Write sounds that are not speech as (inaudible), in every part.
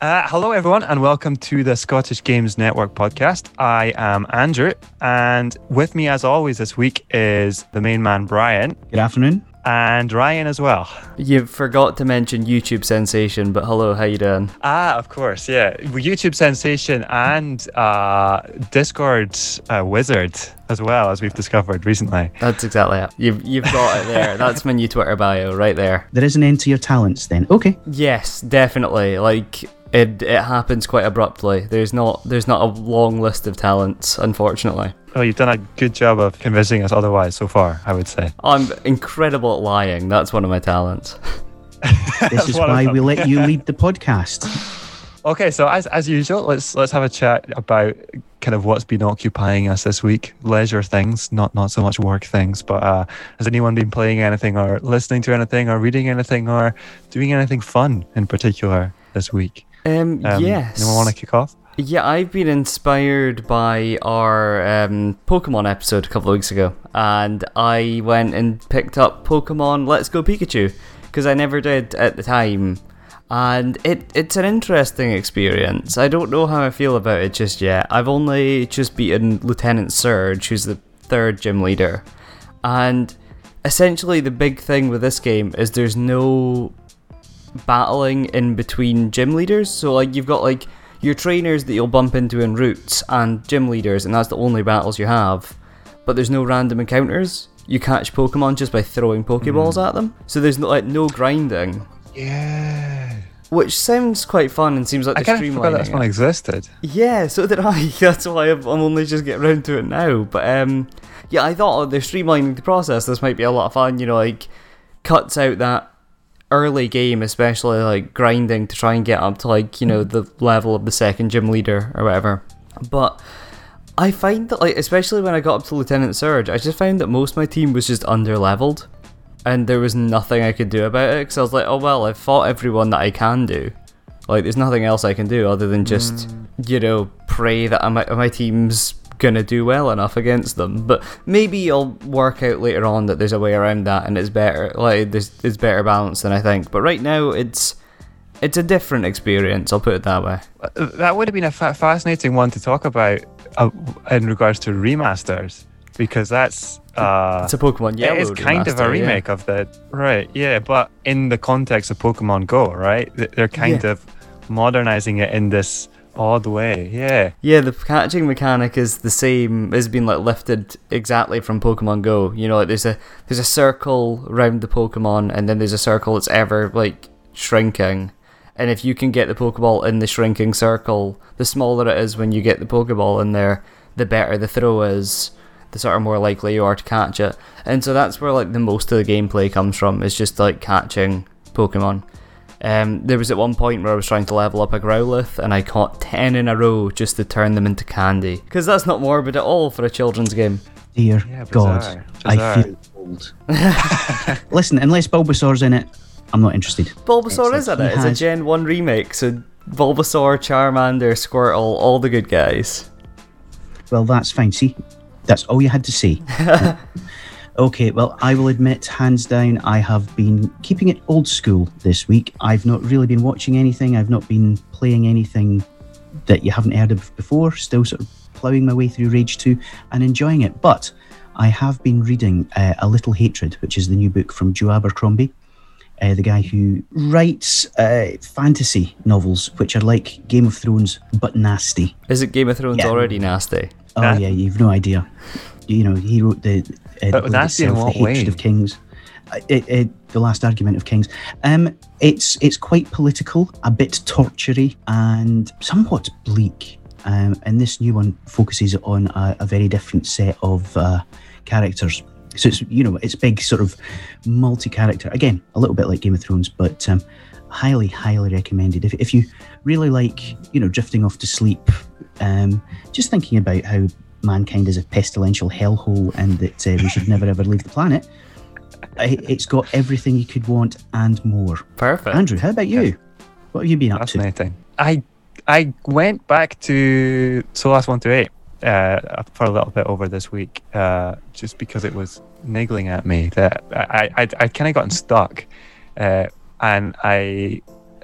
Uh, hello, everyone, and welcome to the Scottish Games Network podcast. I am Andrew, and with me, as always, this week is the main man, Brian, Good afternoon. and Ryan as well. You forgot to mention YouTube sensation, but hello, how you doing? Ah, of course, yeah. YouTube sensation and uh, Discord uh, wizard as well, as we've discovered recently. That's exactly it. You've you've got it there. That's my new Twitter bio right there. There is an end to your talents then. Okay. Yes, definitely. Like it it happens quite abruptly. There's not there's not a long list of talents, unfortunately. Oh, you've done a good job of convincing us otherwise so far, I would say. I'm incredible at lying. That's one of my talents. (laughs) This is why we let you lead the podcast. (laughs) Okay, so as as usual, let's let's have a chat about kind of what's been occupying us this week. Leisure things, not not so much work things. But uh, has anyone been playing anything, or listening to anything, or reading anything, or doing anything fun in particular this week? Um, Um, yes. Anyone want to kick off? Yeah, I've been inspired by our um, Pokemon episode a couple of weeks ago, and I went and picked up Pokemon Let's Go Pikachu because I never did at the time, and it it's an interesting experience. I don't know how I feel about it just yet. I've only just beaten Lieutenant Surge, who's the third gym leader, and essentially the big thing with this game is there's no battling in between gym leaders. So like you've got like your trainers that you'll bump into in routes and gym leaders, and that's the only battles you have. But there's no random encounters. You catch Pokemon just by throwing Pokeballs at them. So there's no, like no grinding, Yeah. which sounds quite fun and seems like I kind of forgot that one existed. Yeah, so did I. (laughs) That's why I'm I'm only just getting around to it now. But um, yeah, I thought oh, they're streamlining the process. This might be a lot of fun. You know, like cuts out that early game, especially like grinding to try and get up to like you know mm. the level of the second gym leader or whatever. But I find that like especially when I got up to Lieutenant Surge, I just found that most of my team was just under leveled, and there was nothing I could do about it because I was like, oh well, I've fought everyone that I can do. Like, there's nothing else I can do other than just, mm. you know, pray that my, my team's gonna do well enough against them. But maybe I'll work out later on that there's a way around that and it's better. Like, there's it's better balanced than I think. But right now, it's it's a different experience. I'll put it that way. Uh, That would have been a fa- fascinating one to talk about uh, in regards to remasters, because that's uh, It's a Pokemon Yellow. it is kind of a remaster, yeah. remake of the right, yeah. But in the context of Pokemon Go, right, they're kind Yeah. of modernizing it in this odd way. Yeah, Yeah, the catching mechanic is the same. Has been like lifted exactly from Pokemon Go. You know, like there's a there's a circle around the Pokemon, and then there's a circle that's ever like shrinking. And if you can get the Pokeball in the shrinking circle, the smaller it is when you get the Pokeball in there, the better the throw is. The sort of more likely you are to catch it. And so that's where like the most of the gameplay comes from. Is just like catching Pokemon. Um, there was at one point where I was trying to level up a Growlithe and I caught 10 in a row just to turn them into candy. Because that's not morbid at all for a children's game. Dear Yeah, God, bizarre, I feel old. (laughs) Listen, unless Bulbasaur's in it, I'm not interested. Bulbasaur is in it. He It's a Gen 1 remake, so Bulbasaur, Charmander, Squirtle, all the good guys. Well, that's fine. See, that's all you had to say. (laughs) okay, well, I will admit, hands down, I have been keeping it old school this week. I've not really been watching anything, I've not been playing anything that you haven't heard of before, still sort of ploughing my way through Rage 2 and enjoying it. But I have been reading uh, A Little Hatred, which is the new book from Joe Abercrombie. Uh, the guy who writes uh, fantasy novels, which are like Game of Thrones but nasty. Is it Game of Thrones Yeah. already nasty? Oh Yeah. yeah, you've no idea. You know, he wrote the uh, But book nasty in what the hatred of kings. Uh, It, it, the last argument of kings. Um, it's it's quite political, a bit tortury, and somewhat bleak. Um, and this new one focuses on a, a very different set of uh, characters. So it's you know it's big sort of multi-character again, a little bit like Game of Thrones, but um, highly highly recommended. If if you really like you know drifting off to sleep, um, just thinking about how mankind is a pestilential hellhole and that uh, we should never ever leave the planet. It's got everything you could want and more. Perfect. Andrew, how about you? What have you been up to? fascinating. I I went back to Solas One Two Eight uh, for a little bit over this week, uh, just because it was niggling at me that I I, I kind of gotten stuck, uh, and I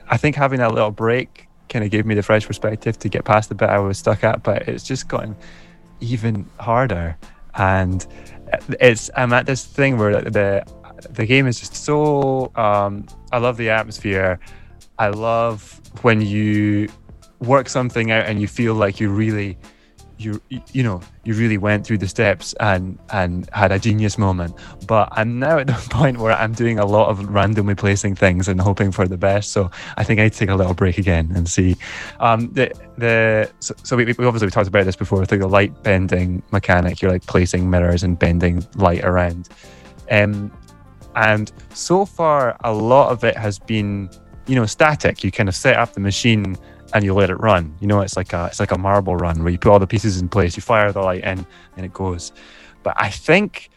I think having a little break kind of gave me the fresh perspective to get past the bit I was stuck at, but it's just gotten even harder. And it's I'm at this thing where the the game is just so um, I love the atmosphere. I love when you work something out and you feel like you really you you know you really went through the steps and and had a genius moment. But i'm now at (laughs) the point where i'm doing a lot of randomly placing things and hoping for the best. So i think i take a little break again and see. Um the the so, so we, we obviously we talked about this before. Like the light bending mechanic you're like placing mirrors and bending light around. Um and so far a lot of it has been you know static. You kind of set up the machine and you let it run. You know, it's like a it's like a marble run where you put all the pieces in place, you fire the light in, and it goes. But I think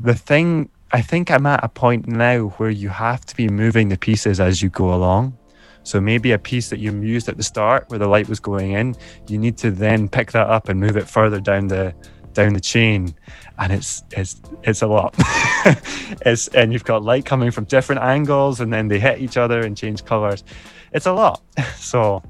the thing I think I'm at a point now where you have to be moving the pieces as you go along. So maybe a piece that you used at the start where the light was going in, you need to then pick that up and move it further down the down the chain and it's it's it's a lot (laughs) it's and you've got light coming from different angles and then they hit each other and change colors it's a lot (laughs) so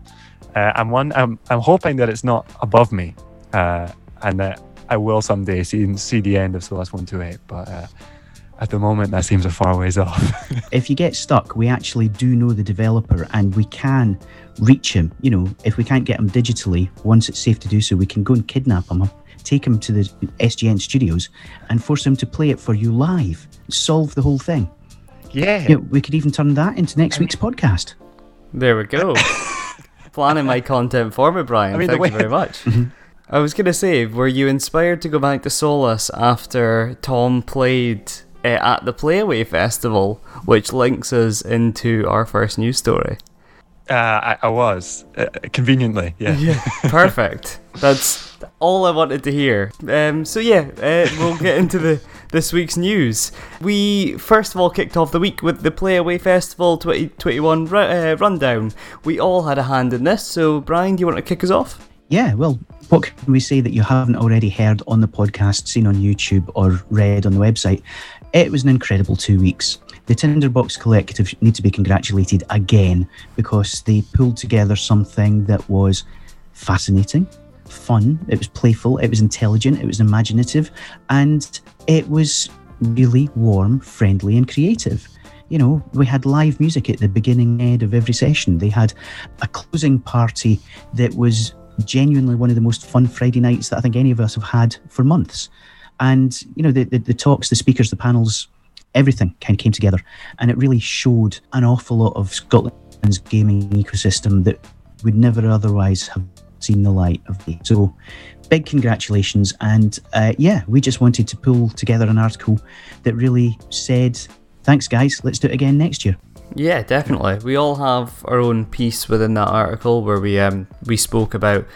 uh, I'm one. I'm, I'm hoping that it's not above me, uh, and that I will someday see see the end of Solas One Two Eight. But uh, at the moment, that seems a far ways off. (laughs) if you get stuck, we actually do know the developer, and we can reach him. You know, if we can't get him digitally, once it's safe to do so, we can go and kidnap him, take him to the SGN studios, and force him to play it for you live. Solve the whole thing. Yeah. You know, we could even turn that into next week's podcast. There we go. (laughs) planning my content for me, Brian. I mean, Thank way- you very much. Mm-hmm. (laughs) I was gonna say, were you inspired to go back to Solas after Tom played uh, at the Playaway Festival, which links us into our first news story? Uh, I, I, was uh, conveniently, yeah. (laughs) Yeah, perfect. (laughs) That's all I wanted to hear. Um, so yeah, uh, we'll get into the this week's news. We first of all kicked off the week with the Playaway Festival 2021 uh, rundown. We all had a hand in this. So Brian, do you want to kick us off? Yeah, well, what can we say that you haven't already heard on the podcast, seen on YouTube, or read on the website? It was an incredible two weeks. The Tinderbox Collective need to be congratulated again because they pulled together something that was fascinating, fun, it was playful, it was intelligent, it was imaginative, and it was really warm, friendly, and creative. You know, we had live music at the beginning end of every session. They had a closing party that was genuinely one of the most fun Friday nights that I think any of us have had for months. And, you know, the, the, the talks, the speakers, the panels, everything kind of came together and it really showed an awful lot of Scotland's gaming ecosystem that would never otherwise have seen the light of day. So, big congratulations. And uh, yeah, we just wanted to pull together an article that really said, thanks, guys, let's do it again next year. Yeah, definitely. We all have our own piece within that article where we um we spoke about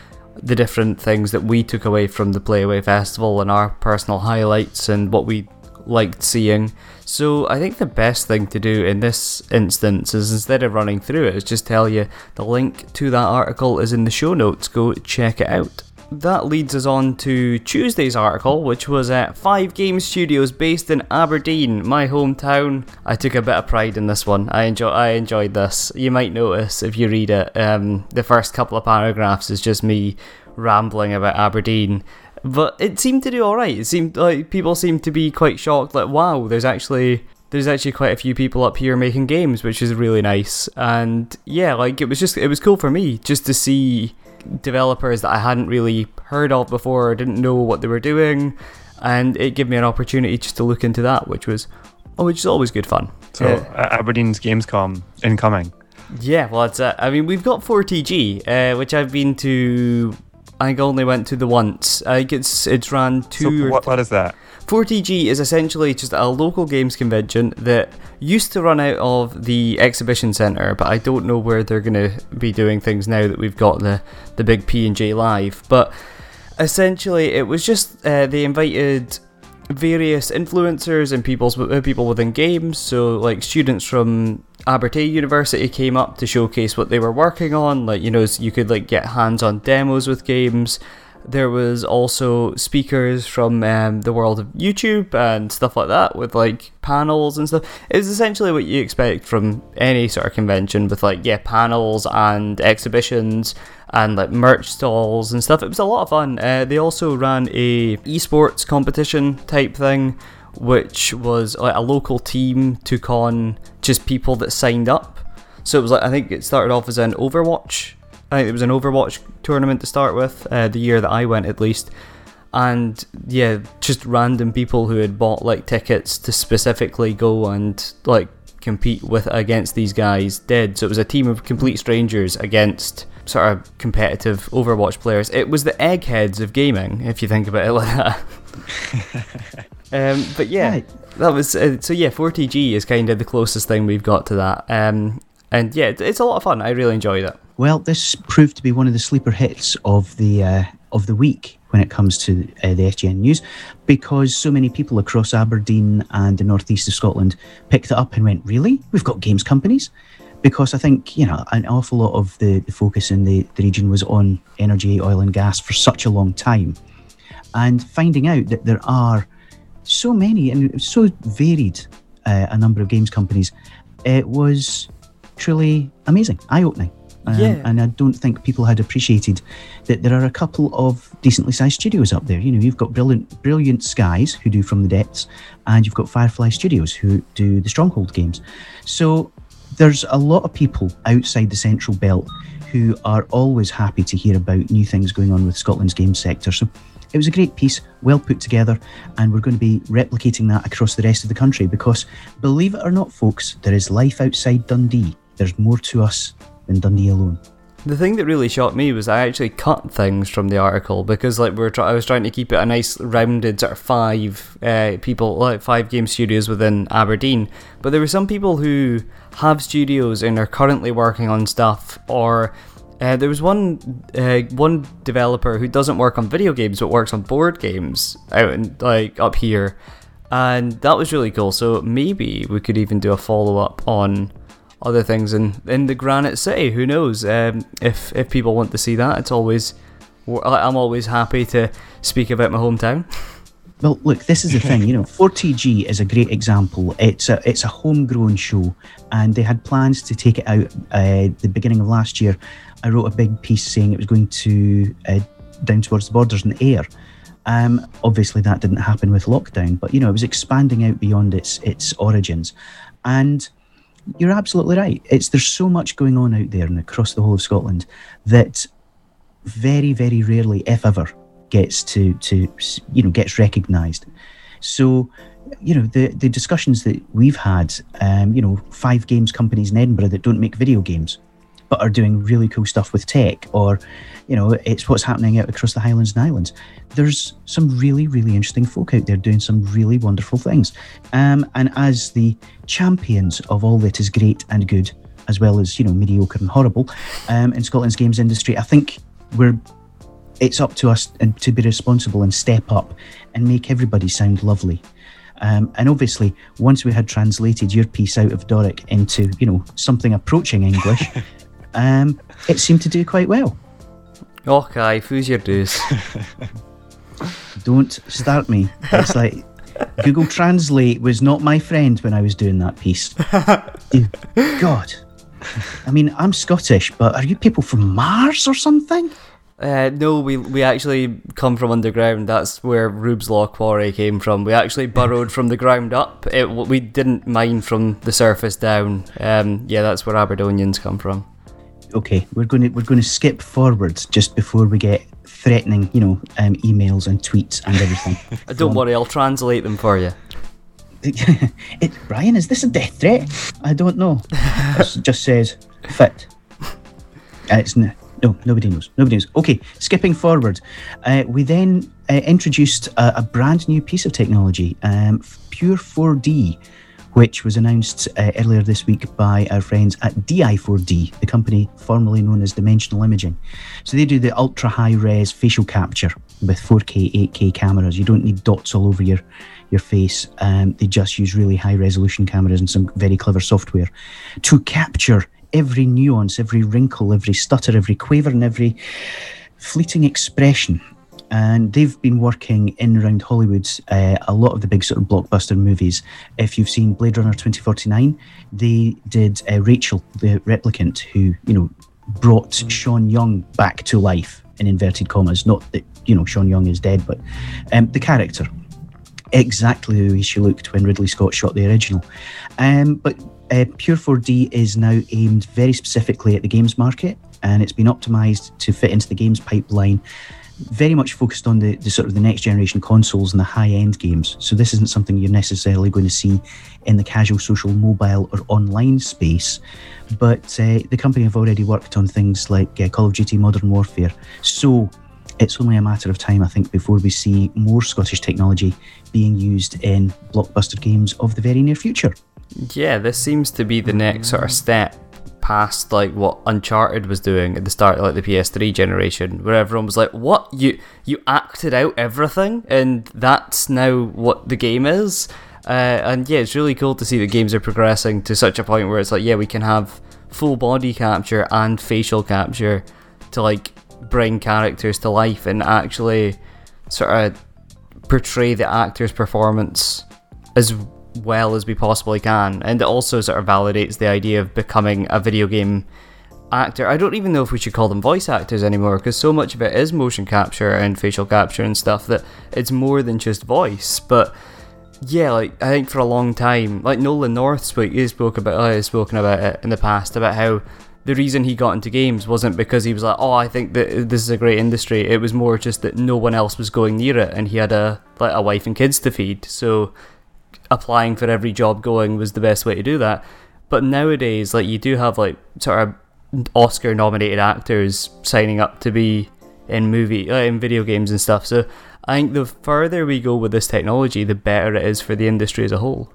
the different things that we took away from the Playaway Festival and our personal highlights and what we liked seeing. So I think the best thing to do in this instance is instead of running through it, is just tell you the link to that article is in the show notes. Go check it out. That leads us on to Tuesday's article, which was at Five Game Studios based in Aberdeen, my hometown. I took a bit of pride in this one. I enjoy I enjoyed this. You might notice if you read it, um, the first couple of paragraphs is just me rambling about Aberdeen but it seemed to do all right. It seemed like people seemed to be quite shocked. Like, wow, there's actually there's actually quite a few people up here making games, which is really nice. And yeah, like it was just it was cool for me just to see developers that I hadn't really heard of before, didn't know what they were doing, and it gave me an opportunity just to look into that, which was oh, which is always good fun. So uh, Aberdeen's Gamescom incoming. Yeah, well, it's, uh, I mean, we've got 4TG, uh, which I've been to I only went to the once. I it's ran two. So what, what is that? 4TG is essentially just a local games convention that used to run out of the exhibition centre, but I don't know where they're going to be doing things now that we've got the the big P and J live. But essentially, it was just uh, they invited various influencers and people's uh, people within games. So like students from Abertay University came up to showcase what they were working on. Like you know, you could like get hands-on demos with games, There was also speakers from um, the world of YouTube and stuff like that, with like panels and stuff. It was essentially what you expect from any sort of convention, with like yeah, panels and exhibitions and like merch stalls and stuff. It was a lot of fun. Uh, they also ran a esports competition type thing, which was like a local team took on just people that signed up. So it was like I think it started off as an Overwatch I think it was an Overwatch tournament to start with, uh, the year that I went at least. And yeah, just random people who had bought like tickets to specifically go and like compete with against these guys did. So it was a team of complete strangers against sort of competitive Overwatch players. It was the eggheads of gaming, if you think about it (laughs) like that. (laughs) um, but yeah, right. that was uh, so. Yeah, 4TG is kind of the closest thing we've got to that. Um, and yeah, it's a lot of fun. I really enjoyed it. Well, this proved to be one of the sleeper hits of the uh, of the week when it comes to uh, the SGN news, because so many people across Aberdeen and the northeast of Scotland picked it up and went, "Really? We've got games companies." Because I think you know an awful lot of the, the focus in the, the region was on energy, oil, and gas for such a long time, and finding out that there are so many and so varied uh, a number of games companies, it was truly amazing, eye opening. Um, yeah. And I don't think people had appreciated that there are a couple of decently sized studios up there. You know, you've got brilliant, brilliant Skies who do From the Depths, and you've got Firefly Studios who do the Stronghold games. So there's a lot of people outside the Central Belt who are always happy to hear about new things going on with Scotland's game sector. So it was a great piece, well put together, and we're going to be replicating that across the rest of the country because, believe it or not, folks, there is life outside Dundee. There's more to us than Dundee alone. The thing that really shocked me was I actually cut things from the article because like we are I was trying to keep it a nice rounded sort of five uh, people like five game studios within Aberdeen, but there were some people who have studios and are currently working on stuff or uh, there was one uh, one developer who doesn't work on video games but works on board games out in, like up here, and that was really cool. So maybe we could even do a follow up on other things in, in the Granite City. Who knows? Um, if if people want to see that, it's always I'm always happy to speak about my hometown. Well, look, this is the thing. You know, (laughs) 4TG is a great example. It's a it's a homegrown show, and they had plans to take it out uh, the beginning of last year. I wrote a big piece saying it was going to uh, down towards the borders in the air. Um, obviously, that didn't happen with lockdown, but you know, it was expanding out beyond its its origins, and you're absolutely right. It's there's so much going on out there and across the whole of Scotland that very, very rarely, if ever, gets to to you know gets recognised. So, you know, the the discussions that we've had, um, you know, five games companies in Edinburgh that don't make video games, but are doing really cool stuff with tech, or you know, it's what's happening out across the Highlands and Islands. There's some really, really interesting folk out there doing some really wonderful things. Um, and as the champions of all that is great and good, as well as you know mediocre and horrible, um, in Scotland's games industry, I think we're it's up to us to be responsible and step up and make everybody sound lovely. Um, and obviously, once we had translated your piece out of Doric into, you know, something approaching English, (laughs) um, it seemed to do quite well. Okay, who's your dues? (laughs) Don't start me. It's like Google Translate was not my friend when I was doing that piece. (laughs) God. I mean, I'm Scottish, but are you people from Mars or something? Uh, no, we we actually come from underground. That's where Rubislaw Quarry came from. We actually burrowed from the ground up. It, we didn't mine from the surface down. Um, yeah, that's where Aberdonians come from okay, we're going to we're going to skip forwards just before we get threatening, you know, um, emails and tweets and everything. (laughs) Don't worry, I'll translate them for you. (laughs) it, Brian, is this a death threat? I don't know. (laughs) it just says fit. Uh, it's no, no, nobody knows. Nobody knows. Okay, skipping forward, uh, we then uh, introduced a, a, brand new piece of technology, um, Pure 4D which was announced uh, earlier this week by our friends at Di4D, the company formerly known as Dimensional Imaging. So they do the ultra high res facial capture with 4K, 8K cameras. You don't need dots all over your your face. Um, they just use really high resolution cameras and some very clever software to capture every nuance, every wrinkle, every stutter, every quaver, and every fleeting expression and they've been working in around Hollywood uh, a lot of the big sort of blockbuster movies. If you've seen Blade Runner 2049, they did uh, Rachel, the replicant, who you know brought Sean Young back to life in inverted commas. Not that you know Sean Young is dead, but um, the character exactly the way she looked when Ridley Scott shot the original. Um, but uh, Pure 4D is now aimed very specifically at the games market, and it's been optimized to fit into the games pipeline very much focused on the, the sort of the next generation consoles and the high end games. So this isn't something you're necessarily going to see in the casual social mobile or online space. But uh, the company have already worked on things like uh, Call of Duty Modern Warfare. So it's only a matter of time, I think, before we see more Scottish technology being used in blockbuster games of the very near future. Yeah, this seems to be the next sort of step past like what Uncharted was doing at the start of like the PS3 generation, where everyone was like, "What you you acted out everything, and that's now what the game is." Uh, and yeah, it's really cool to see that games are progressing to such a point where it's like, yeah, we can have full body capture and facial capture to like bring characters to life and actually sort of portray the actor's performance as well as we possibly can. And it also sort of validates the idea of becoming a video game actor. I don't even know if we should call them voice actors anymore because so much of it is motion capture and facial capture and stuff that it's more than just voice. But yeah, like I think for a long time, like Nolan North spoke, he spoke about, I uh, spoken about it in the past about how the reason he got into games wasn't because he was like, oh, I think that this is a great industry. It was more just that no one else was going near it, and he had a like a wife and kids to feed. So applying for every job going was the best way to do that. But nowadays, like you do have like sort of Oscar nominated actors signing up to be in movie uh, in video games and stuff. So I think the further we go with this technology, the better it is for the industry as a whole.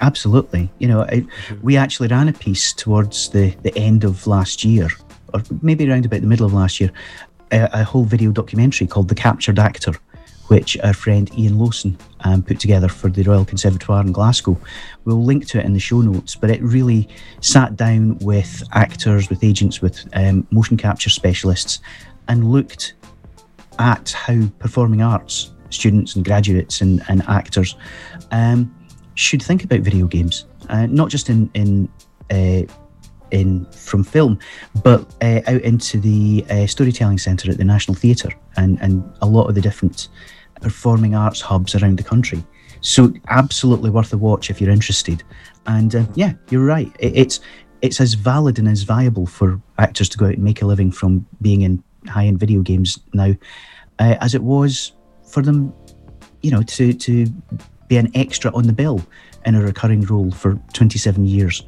Absolutely. You know, I, we actually ran a piece towards the, the end of last year, or maybe around about the middle of last year, a, a whole video documentary called The Captured Actor, which our friend Ian Lawson um, put together for the Royal Conservatoire in Glasgow. We'll link to it in the show notes, but it really sat down with actors, with agents, with um, motion capture specialists, and looked at how performing arts students and graduates and, and actors um, should think about video games, uh, not just in in uh, in from film, but uh, out into the uh, storytelling centre at the National Theatre and and a lot of the different performing arts hubs around the country. So absolutely worth a watch if you're interested. And uh, yeah, you're right. It, it's it's as valid and as viable for actors to go out and make a living from being in high-end video games now uh, as it was for them, you know, to to be an extra on the bill in a recurring role for 27 years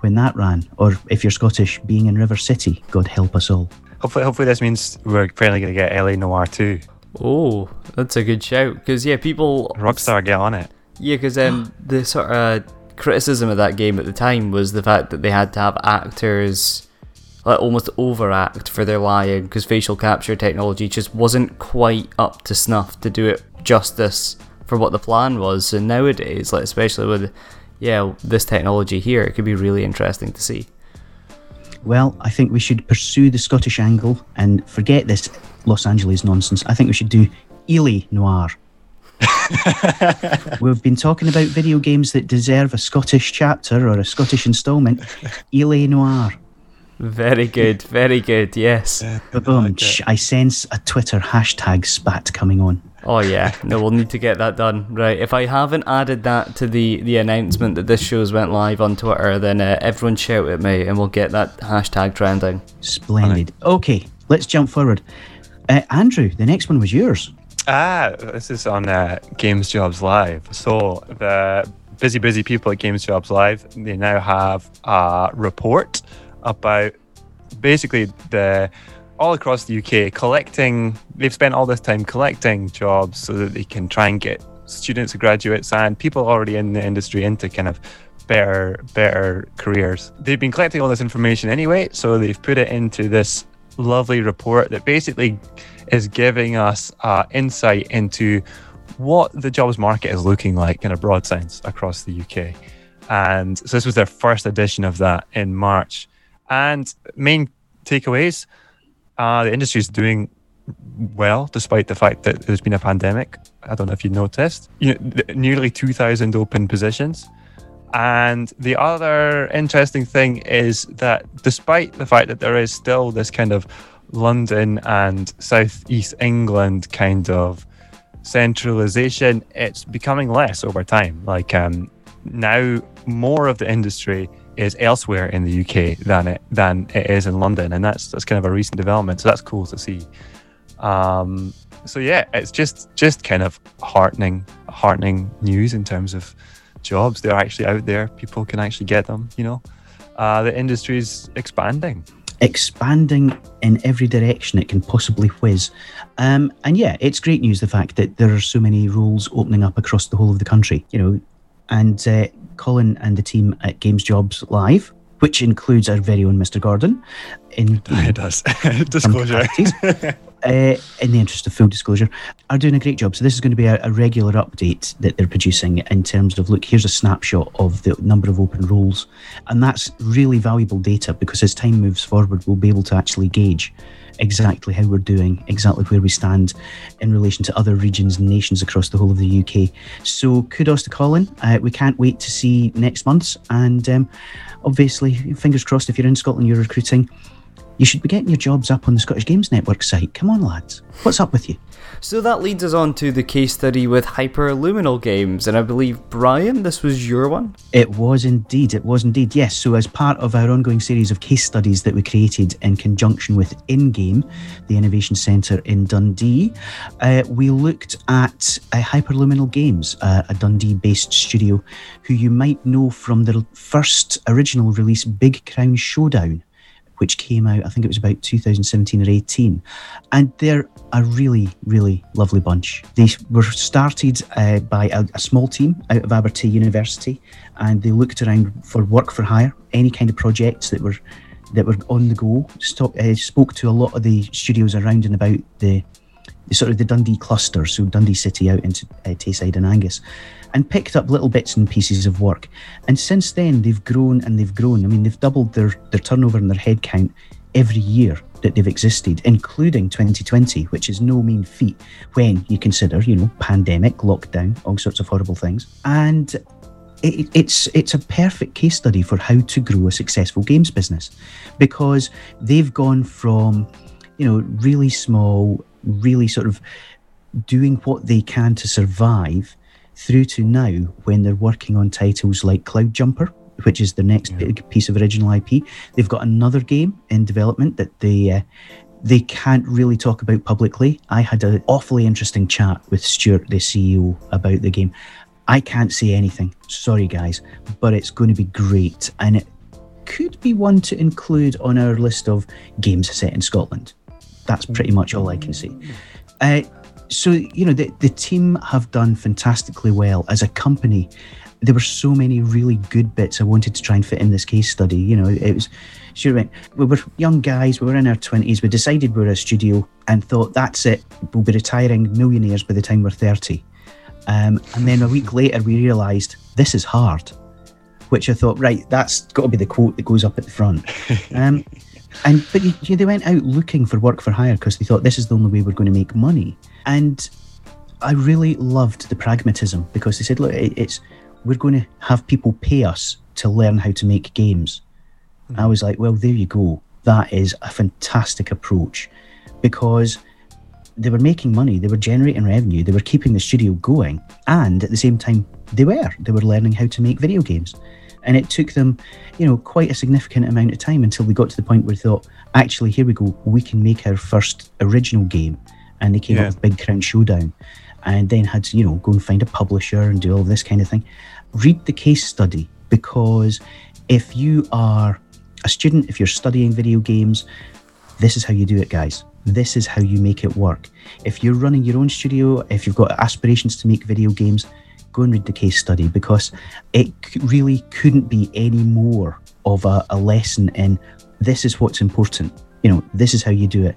when that ran. Or if you're Scottish, being in River City, God help us all. Hopefully, hopefully this means we're finally going to get LA Noire too. Oh, that's a good shout. Because yeah, people Rockstar get on it. Yeah, because um, the sort of criticism of that game at the time was the fact that they had to have actors like almost overact for their lying because facial capture technology just wasn't quite up to snuff to do it justice for what the plan was. And nowadays, like especially with yeah this technology here, it could be really interesting to see. Well, I think we should pursue the Scottish angle and forget this Los Angeles nonsense. I think we should do Ely Noir. (laughs) We've been talking about video games that deserve a Scottish chapter or a Scottish instalment. Ely Noir. Very good, very good, yes. boom, I sense a Twitter hashtag spat coming on. Oh yeah, no, we'll need to get that done. Right, if I haven't added that to the, the announcement that this show's went live on Twitter, then uh, everyone shout at me and we'll get that hashtag trending. Splendid. Okay, let's jump forward. Uh, Andrew, the next one was yours. Ah, this is on uh, Games Jobs Live. So the busy, busy people at Games Jobs Live, they now have a report about basically the all across the UK collecting. They've spent all this time collecting jobs so that they can try and get students, graduates, and people already in the industry into kind of better, better careers. They've been collecting all this information anyway, so they've put it into this lovely report that basically is giving us uh, insight into what the jobs market is looking like in a broad sense across the UK. And so this was their first edition of that in March. And main takeaways uh, the industry is doing well, despite the fact that there's been a pandemic. I don't know if you noticed. You know, nearly 2,000 open positions. And the other interesting thing is that despite the fact that there is still this kind of London and Southeast England kind of centralization, it's becoming less over time. Like um, now, more of the industry is elsewhere in the UK than it than it is in London, and that's that's kind of a recent development. So that's cool to see. Um, so yeah, it's just just kind of heartening heartening news in terms of jobs. They're actually out there. People can actually get them. You know, uh, the industry is expanding. Expanding in every direction it can possibly whiz. Um, and yeah, it's great news the fact that there are so many roles opening up across the whole of the country. You know, and uh, Colin and the team at Games Jobs Live, which includes our very own Mr. Gordon. In it does (laughs) disclosure. (laughs) uh, in the interest of full disclosure, are doing a great job. So this is going to be a, a, regular update that they're producing in terms of look, here's a snapshot of the number of open roles, and that's really valuable data because as time moves forward, we'll be able to actually gauge exactly how we're doing, exactly where we stand in relation to other regions and nations across the whole of the UK. So kudos to Colin. Uh, we can't wait to see next month's, and um, obviously, fingers crossed if you're in Scotland, you're recruiting you should be getting your jobs up on the Scottish Games Network site. Come on, lads. What's up with you? So that leads us on to the case study with Hyperluminal Games, and I believe, Brian, this was your one? It was indeed. It was indeed, yes. So, as part of our ongoing series of case studies that we created in conjunction with InGame, the Innovation Centre in Dundee, uh, we looked at uh, Hyperluminal Games, uh, a Dundee based studio who you might know from their first original release, Big Crown Showdown which came out, I think it was about 2017 or 18. And they're a really, really lovely bunch. They were started uh, by a, a, small team out of Abertay University, and they looked around for work for hire, any kind of projects that were that were on the go. Stop, uh, spoke to a lot of the studios around and about the, the sort of the Dundee cluster, so Dundee City out into uh, Tayside and Angus and picked up little bits and pieces of work. And since then, they've grown and they've grown. I mean, they've doubled their, their turnover and their headcount every year that they've existed, including 2020, which is no mean feat when you consider, you know, pandemic, lockdown, all sorts of horrible things. And it, it's it's a perfect case study for how to grow a successful games business, because they've gone from, you know, really small, really sort of doing what they can to survive through to now when they're working on titles like Cloud Jumper, which is the next yeah. big piece of original IP. They've got another game in development that they uh, they can't really talk about publicly. I had an awfully interesting chat with Stuart, the CEO, about the game. I can't say anything. Sorry, guys, but it's going to be great, and it could be one to include on our list of games set in Scotland. That's pretty much all I can say. Uh, so you know the, the team have done fantastically well as a company there were so many really good bits i wanted to try and fit in this case study you know it was sure went we were young guys we were in our 20s we decided we were a studio and thought that's it we'll be retiring millionaires by the time we're 30 um, and then a week later we realized this is hard which i thought right that's got to be the quote that goes up at the front. (laughs) Um, and but you, they went out looking for work for hire because they thought this is the only way we're going to make money. And I really loved the pragmatism because they said, look, it's we're going to have people pay us to learn how to make games. Mm-hmm. I was like, well, there you go. That is a fantastic approach because they were making money, they were generating revenue, they were keeping the studio going, and at the same time, they were they were learning how to make video games. And it took them, you know, quite a significant amount of time until we got to the point where they thought, actually, here we go, we can make our first original game and they came yeah. up with Big Crown Showdown, and then had to you know go and find a publisher and do all this kind of thing. Read the case study because if you are a student, if you're studying video games, this is how you do it, guys. This is how you make it work. If you're running your own studio, if you've got aspirations to make video games, go and read the case study because it really couldn't be any more of a, a lesson in this is what's important. You know, this is how you do it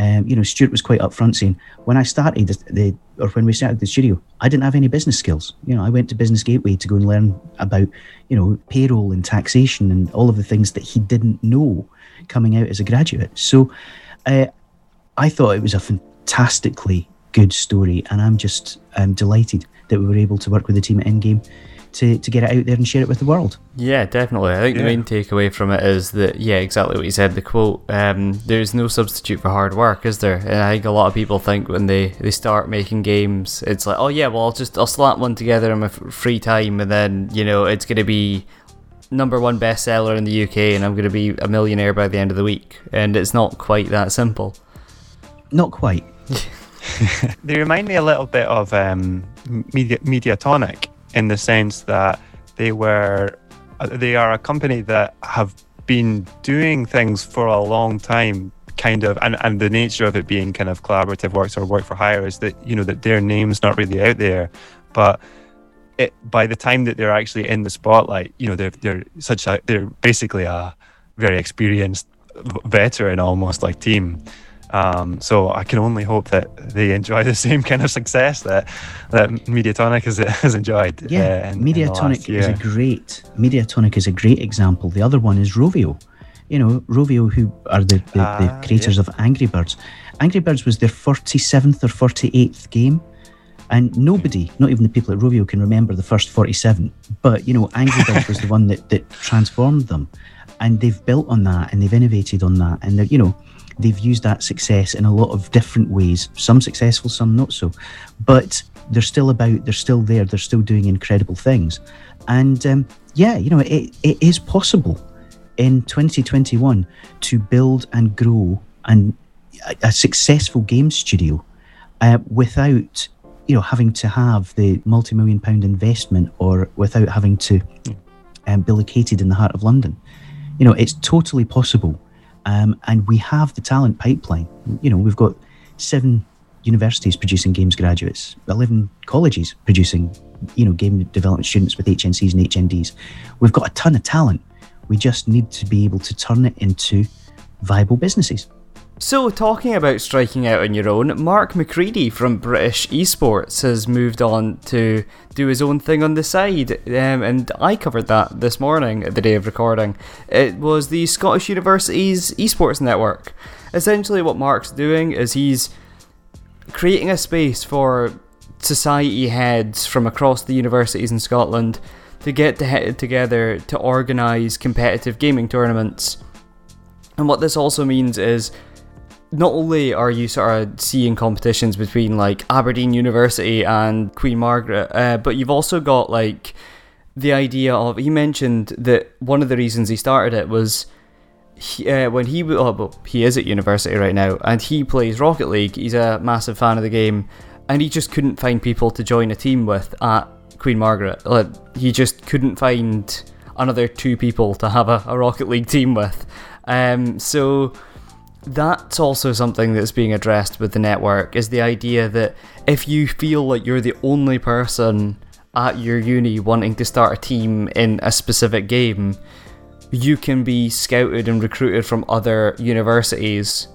um, you know, Stuart was quite upfront saying, when I started the, or when we started the studio, I didn't have any business skills. You know, I went to Business Gateway to go and learn about, you know, payroll and taxation and all of the things that he didn't know coming out as a graduate. So, uh, I thought it was a fantastically good story, and I'm just um, delighted that we were able to work with the team at InGame to, to get it out there and share it with the world. Yeah, definitely. I think the main takeaway from it is that, yeah, exactly what you said. The quote, um, there's no substitute for hard work, is there? And I think a lot of people think when they, they start making games, it's like, oh, yeah, well, I'll just, I'll slap one together in my free time and then, you know, it's going to be number one bestseller in the UK and I'm going to be a millionaire by the end of the week. And it's not quite that simple. Not quite. (laughs) they remind me a little bit of um, Media, Mediatonic in the sense that they were uh, they are a company that have been doing things for a long time kind of and, and the nature of it being kind of collaborative works or work for hire is that you know that their name's not really out there. But it by the time that they're actually in the spotlight you know they're they're such a they're basically a very experienced veteran almost like team um, so I can only hope that they enjoy the same kind of success that that Mediatonic has, has enjoyed. Yeah, uh, in, Mediatonic in is a great Mediatonic is a great example. The other one is Rovio. You know, Rovio, who are the, the, uh, the ah, creators yeah. of Angry Birds. Angry Birds was their 47th or 48th game. And nobody, not even the people at Rovio, can remember the first 47. But, you know, Angry Birds was the (laughs) one that, that transformed them. And they've built on that and they've innovated on that. And, you know, they've used that success in a lot of different ways, some successful, some not so. But they're still about, they're still there, they're still doing incredible things. And um, yeah, you know, it, it is possible in 2021 to build and grow and a, a successful game studio uh, without you know having to have the multi-million pound investment or without having to um, be located in the heart of london you know it's totally possible um, and we have the talent pipeline. You know, we've got seven universities producing games graduates, 11 colleges producing, you know, game development students with HNCs and HNDs. We've got a ton of talent. We just need to be able to turn it into viable businesses. So, talking about striking out on your own, Mark McCready from British Esports has moved on to do his own thing on the side, um, and I covered that this morning at the day of recording. It was the Scottish University's Esports Network. Essentially, what Mark's doing is he's creating a space for society heads from across the universities in Scotland to get to together to organise competitive gaming tournaments. And what this also means is not only are you sort of seeing competitions between like Aberdeen University and Queen Margaret, uh, but you've also got like the idea of he mentioned that one of the reasons he started it was he, uh, when he oh, well, he is at university right now and he plays Rocket League. He's a massive fan of the game, and he just couldn't find people to join a team with at Queen Margaret. Like, he just couldn't find another two people to have a, a Rocket League team with. Um, so that's also something that's being addressed with the network is the idea that if you feel like you're the only person at your uni wanting to start a team in a specific game, you can be scouted and recruited from other universities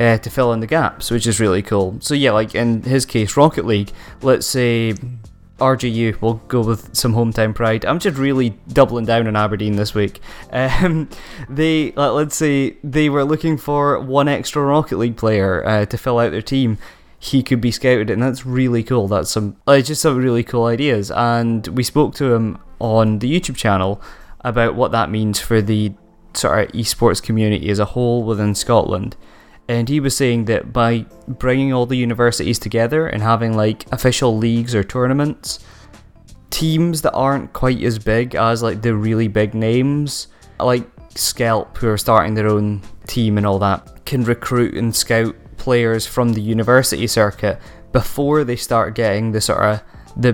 uh, to fill in the gaps, which is really cool. So yeah, like in his case, Rocket League. Let's say RGU. We'll go with some hometown pride. I'm just really doubling down on Aberdeen this week. Um, (laughs) they let's say they were looking for one extra Rocket League player uh, to fill out their team. He could be scouted, and that's really cool. That's some like, just some really cool ideas. And we spoke to him on the YouTube channel about what that means for the sort of esports community as a whole within Scotland and he was saying that by bringing all the universities together and having like official leagues or tournaments teams that aren't quite as big as like the really big names like Scalp who are starting their own team and all that can recruit and scout players from the university circuit before they start getting the sort of the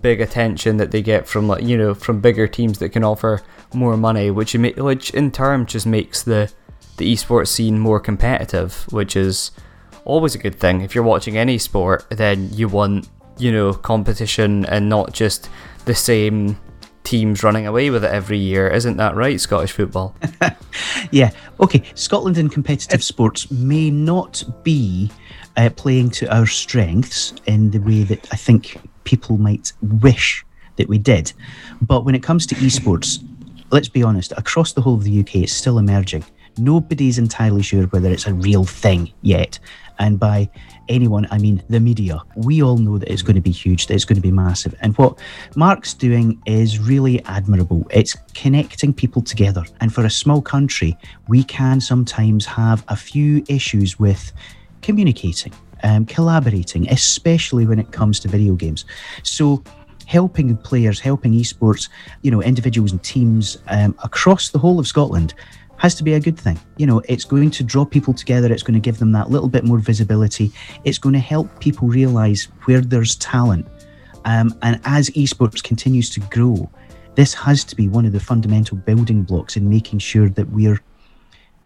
big attention that they get from like you know from bigger teams that can offer more money which which in turn just makes the the esports scene more competitive, which is always a good thing. If you're watching any sport, then you want, you know, competition and not just the same teams running away with it every year. Isn't that right, Scottish football? (laughs) yeah. Okay. Scotland in competitive sports may not be uh, playing to our strengths in the way that I think people might wish that we did. But when it comes to esports, let's be honest, across the whole of the UK, it's still emerging Nobody's entirely sure whether it's a real thing yet. And by anyone, I mean the media. We all know that it's going to be huge, that it's going to be massive. And what Mark's doing is really admirable. It's connecting people together. And for a small country, we can sometimes have a few issues with communicating, um, collaborating, especially when it comes to video games. So, helping players, helping esports, you know, individuals and teams um, across the whole of Scotland has to be a good thing. You know, it's going to draw people together, it's going to give them that little bit more visibility, it's going to help people realize where there's talent. Um, and as esports continues to grow, this has to be one of the fundamental building blocks in making sure that we're,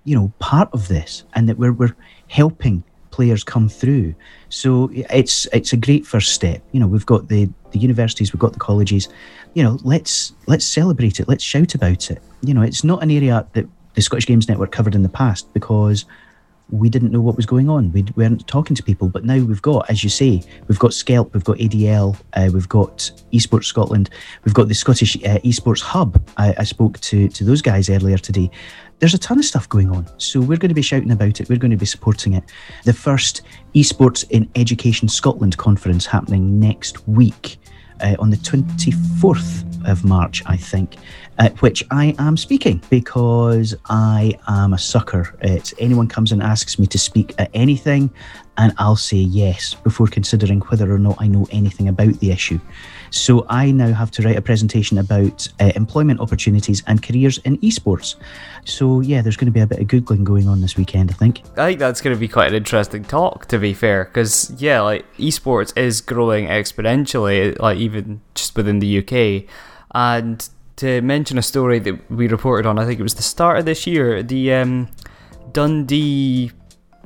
you know, part of this and that we're, we're helping players come through. So it's it's a great first step. You know, we've got the the universities, we've got the colleges. You know, let's let's celebrate it. Let's shout about it. You know, it's not an area that the Scottish Games Network covered in the past because we didn't know what was going on. We weren't talking to people, but now we've got, as you say, we've got Skelp, we've got ADL, uh, we've got Esports Scotland, we've got the Scottish uh, Esports Hub. I, I, spoke to to those guys earlier today. There's a ton of stuff going on, so we're going to be shouting about it. We're going to be supporting it. The first Esports in Education Scotland conference happening next week uh, on the 24th of March, I think, at which I am speaking because I am a sucker. It's anyone comes and asks me to speak at anything, and I'll say yes before considering whether or not I know anything about the issue. So I now have to write a presentation about uh, employment opportunities and careers in esports. So yeah, there's going to be a bit of googling going on this weekend. I think. I think that's going to be quite an interesting talk. To be fair, because yeah, like esports is growing exponentially, like even just within the UK, and to mention a story that we reported on, I think it was the start of this year, the um, Dundee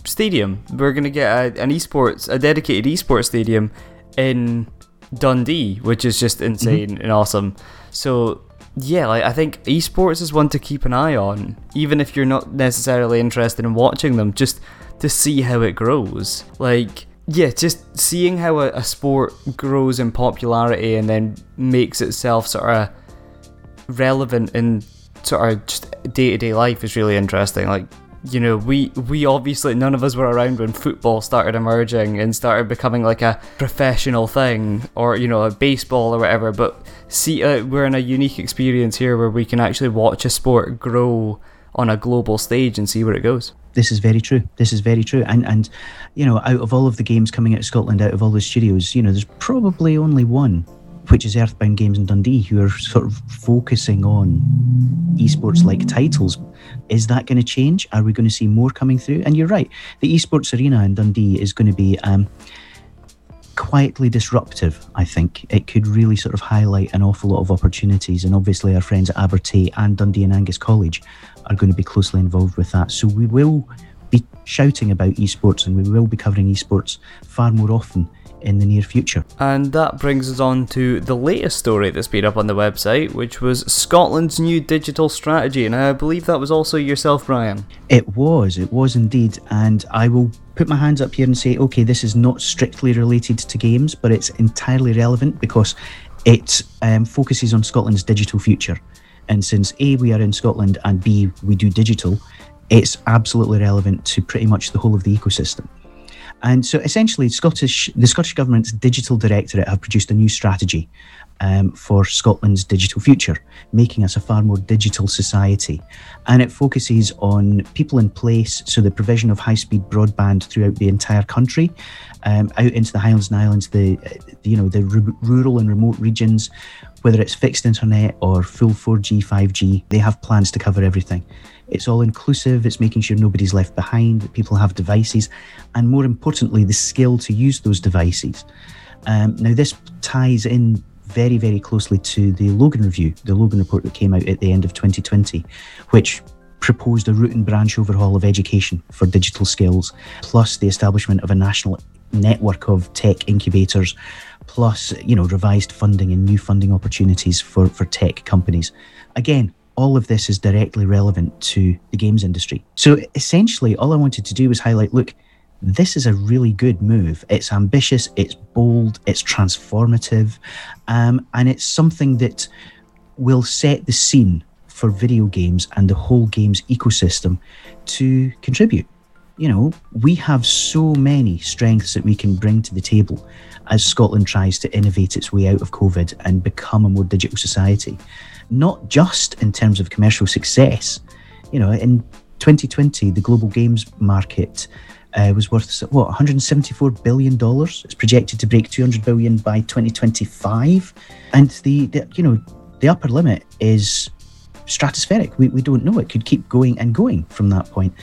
Stadium. We're going to get a, an esports, a dedicated esports stadium in Dundee, which is just insane mm-hmm. and awesome. So yeah, like, I think esports is one to keep an eye on, even if you're not necessarily interested in watching them, just to see how it grows. Like, yeah, just seeing how a, a sport grows in popularity and then makes itself sort of relevant in sort of just day to day life is really interesting. Like, you know, we we obviously none of us were around when football started emerging and started becoming like a professional thing, or you know, a baseball or whatever. But see, uh, we're in a unique experience here where we can actually watch a sport grow on a global stage and see where it goes. This is very true. This is very true. And and you know, out of all of the games coming out of Scotland, out of all the studios, you know, there's probably only one which is Earthbound Games in Dundee, who are sort of focusing on esports like titles. Is that going to change? Are we going to see more coming through? And you're right, the esports arena in Dundee is going to be um, quietly disruptive, I think. It could really sort of highlight an awful lot of opportunities. And obviously, our friends at Abertay and Dundee and Angus College are going to be closely involved with that. So we will be shouting about esports and we will be covering esports far more often in the near future. And that brings us on to the latest story that's been up on the website, which was Scotland's new digital strategy. And I believe that was also yourself, Brian. It was, it was indeed. And I will put my hands up here and say, okay, this is not strictly related to games, but it's entirely relevant because it um, focuses on Scotland's digital future. And since A, we are in Scotland, and B, we do digital, it's absolutely relevant to pretty much the whole of the ecosystem. And so essentially, Scottish, the Scottish Government's Digital Directorate have produced a new strategy um, for Scotland's digital future, making us a far more digital society. And it focuses on people in place, so the provision of high speed broadband throughout the entire country, um, out into the Highlands and Islands, the, you know, the r- rural and remote regions, whether it's fixed internet or full 4G, 5G, they have plans to cover everything. It's all inclusive, it's making sure nobody's left behind, that people have devices, and more importantly, the skill to use those devices. Um, now, this ties in very, very closely to the Logan Review, the Logan report that came out at the end of 2020, which proposed a root and branch overhaul of education for digital skills, plus the establishment of a national network of tech incubators, plus you know revised funding and new funding opportunities for for tech companies. Again, all of this is directly relevant to the games industry. So essentially, all I wanted to do was highlight look, this is a really good move. It's ambitious, it's bold, it's transformative, um, and it's something that will set the scene for video games and the whole games ecosystem to contribute. You know, we have so many strengths that we can bring to the table as Scotland tries to innovate its way out of COVID and become a more digital society, not just in terms of commercial success. You know, in 2020, the global games market uh, was worth what 174 billion dollars. It's projected to break 200 billion by 2025, and the, the you know the upper limit is stratospheric. We, we don't know. It could keep going and going from that point.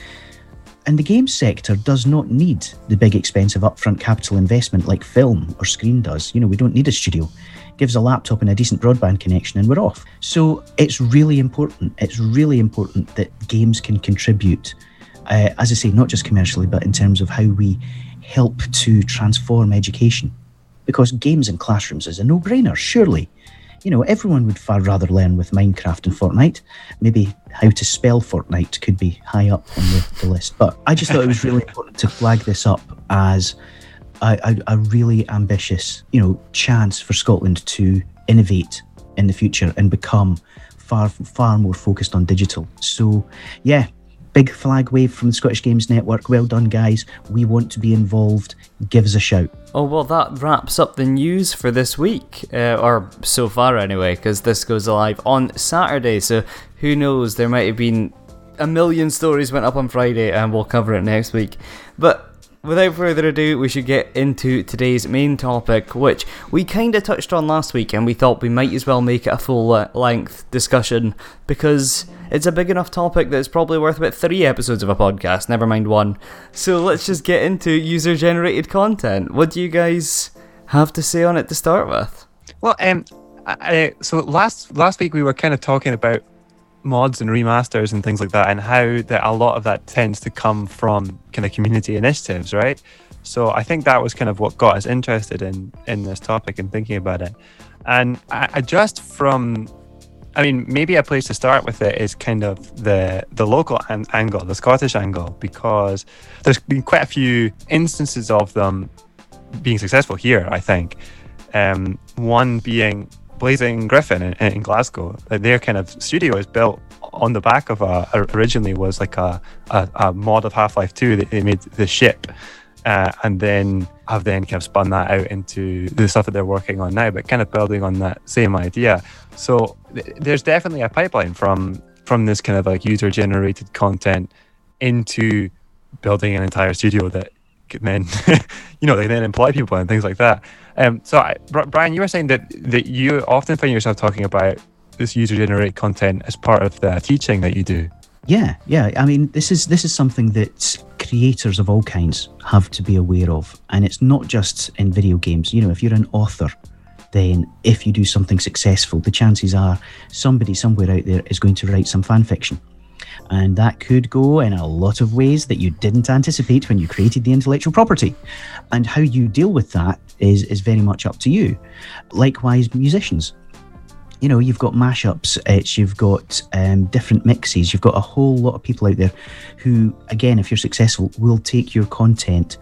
And the games sector does not need the big expensive upfront capital investment like film or screen does. You know, we don't need a studio. Gives a laptop and a decent broadband connection and we're off. So it's really important. It's really important that games can contribute, uh, as I say, not just commercially, but in terms of how we help to transform education. Because games in classrooms is a no brainer, surely you know, everyone would far rather learn with Minecraft and Fortnite. Maybe how to spell Fortnite could be high up on the, the list. But I just thought it was really (laughs) important to flag this up as a, a, really ambitious, you know, chance for Scotland to innovate in the future and become far far more focused on digital. So, yeah, big flag wave from the Scottish Games Network. Well done, guys. We want to be involved. Give us a shout. Oh, well, that wraps up the news for this week, uh, or so far anyway, because this goes live on Saturday. So who knows? There might have been a million stories went up on Friday, and we'll cover it next week. But without further ado, we should get into today's main topic, which we kind of touched on last week, and we thought we might as well make it a full length discussion because it's a big enough topic that it's probably worth about three episodes of a podcast, never mind one. So let's just get into user generated content. What do you guys have to say on it to start with? Well, um, I, so last last week we were kind of talking about mods and remasters and things like that, and how that a lot of that tends to come from kind of community initiatives, right? So I think that was kind of what got us interested in in this topic and thinking about it. And I, I just from, I mean, maybe a place to start with it is kind of the the local an- angle, the Scottish angle, because there's been quite a few instances of them being successful here. I think um, one being Blazing Griffin in, in Glasgow. Their kind of studio is built on the back of a originally was like a, a, a mod of Half Life 2 that they made the ship. Uh, and then have then kind of spun that out into the stuff that they're working on now, but kind of building on that same idea. So th- there's definitely a pipeline from from this kind of like user generated content into building an entire studio that can then (laughs) you know they then employ people and things like that. Um, so, I, Brian, you were saying that that you often find yourself talking about this user-generated content as part of the teaching that you do. Yeah, yeah. I mean, this is this is something that creators of all kinds have to be aware of, and it's not just in video games. You know, if you're an author, then if you do something successful, the chances are somebody somewhere out there is going to write some fan fiction. And that could go in a lot of ways that you didn't anticipate when you created the intellectual property. And how you deal with that is, is very much up to you. Likewise, musicians. You know, you've got mashups, it's, you've got um, different mixes, you've got a whole lot of people out there who, again, if you're successful, will take your content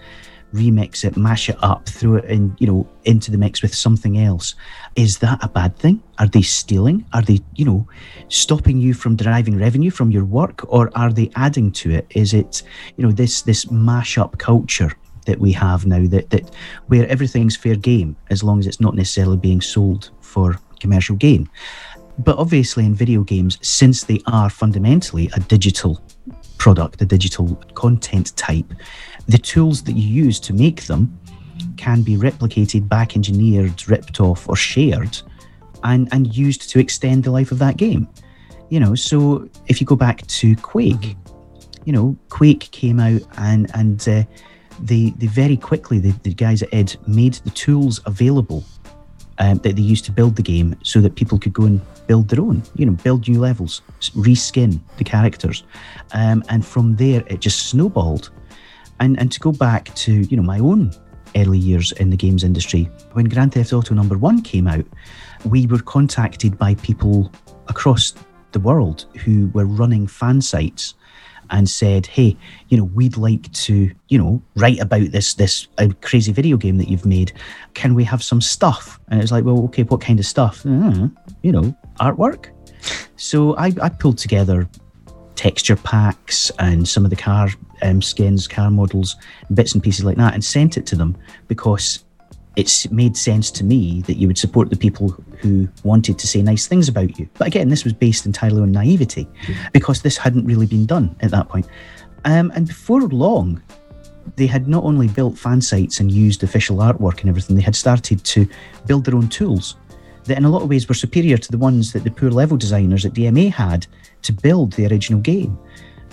remix it, mash it up, throw it in, you know, into the mix with something else. Is that a bad thing? Are they stealing? Are they, you know, stopping you from deriving revenue from your work, or are they adding to it? Is it, you know, this this mash up culture that we have now that that where everything's fair game as long as it's not necessarily being sold for commercial gain. But obviously, in video games, since they are fundamentally a digital product, a digital content type, the tools that you use to make them can be replicated, back engineered, ripped off, or shared and, and used to extend the life of that game. You know, so if you go back to Quake, you know, Quake came out and and uh, they they very quickly the, the guys at id made the tools available um, that they used to build the game so that people could go and build their own you know build new levels reskin the characters. Um, and from there it just snowballed and and to go back to you know my own early years in the games industry when grand theft auto number one came out we were contacted by people across the world who were running fan sites and said, "Hey, you know, we'd like to, you know, write about this this uh, crazy video game that you've made. Can we have some stuff?" And it's like, "Well, okay, what kind of stuff? Uh, you know, artwork." So I, I pulled together texture packs and some of the car um, skins, car models, bits and pieces like that, and sent it to them because it's made sense to me that you would support the people who wanted to say nice things about you. But again, this was based entirely on naivety because this hadn't really been done at that point. Um, and before long, they had not only built fan sites and used official artwork and everything, they had started to build their own tools that, in a lot of ways, were superior to the ones that the poor level designers at DMA had to build the original game.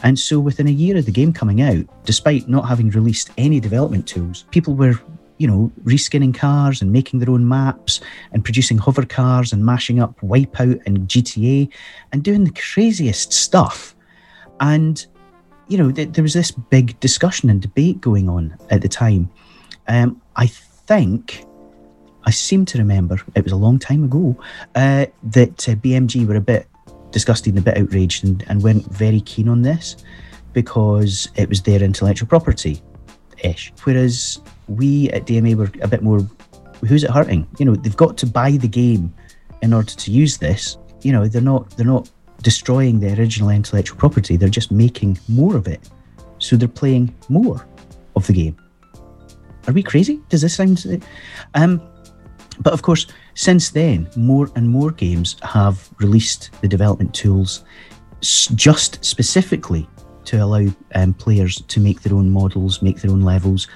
And so, within a year of the game coming out, despite not having released any development tools, people were you know, reskinning cars and making their own maps and producing hover cars and mashing up Wipeout and GTA and doing the craziest stuff. And, you know, th- there was this big discussion and debate going on at the time. Um, I think, I seem to remember, it was a long time ago, uh, that uh, BMG were a bit disgusted and a bit outraged and, and weren't very keen on this because it was their intellectual property ish. Whereas we at DMA were a bit more, who's it hurting? You know, they've got to buy the game in order to use this. You know, they're not they're not destroying the original intellectual property. They're just making more of it. So they're playing more of the game. Are we crazy? Does this sound? Um, but of course, since then, more and more games have released the development tools just specifically to allow um, players to make their own models, make their own levels,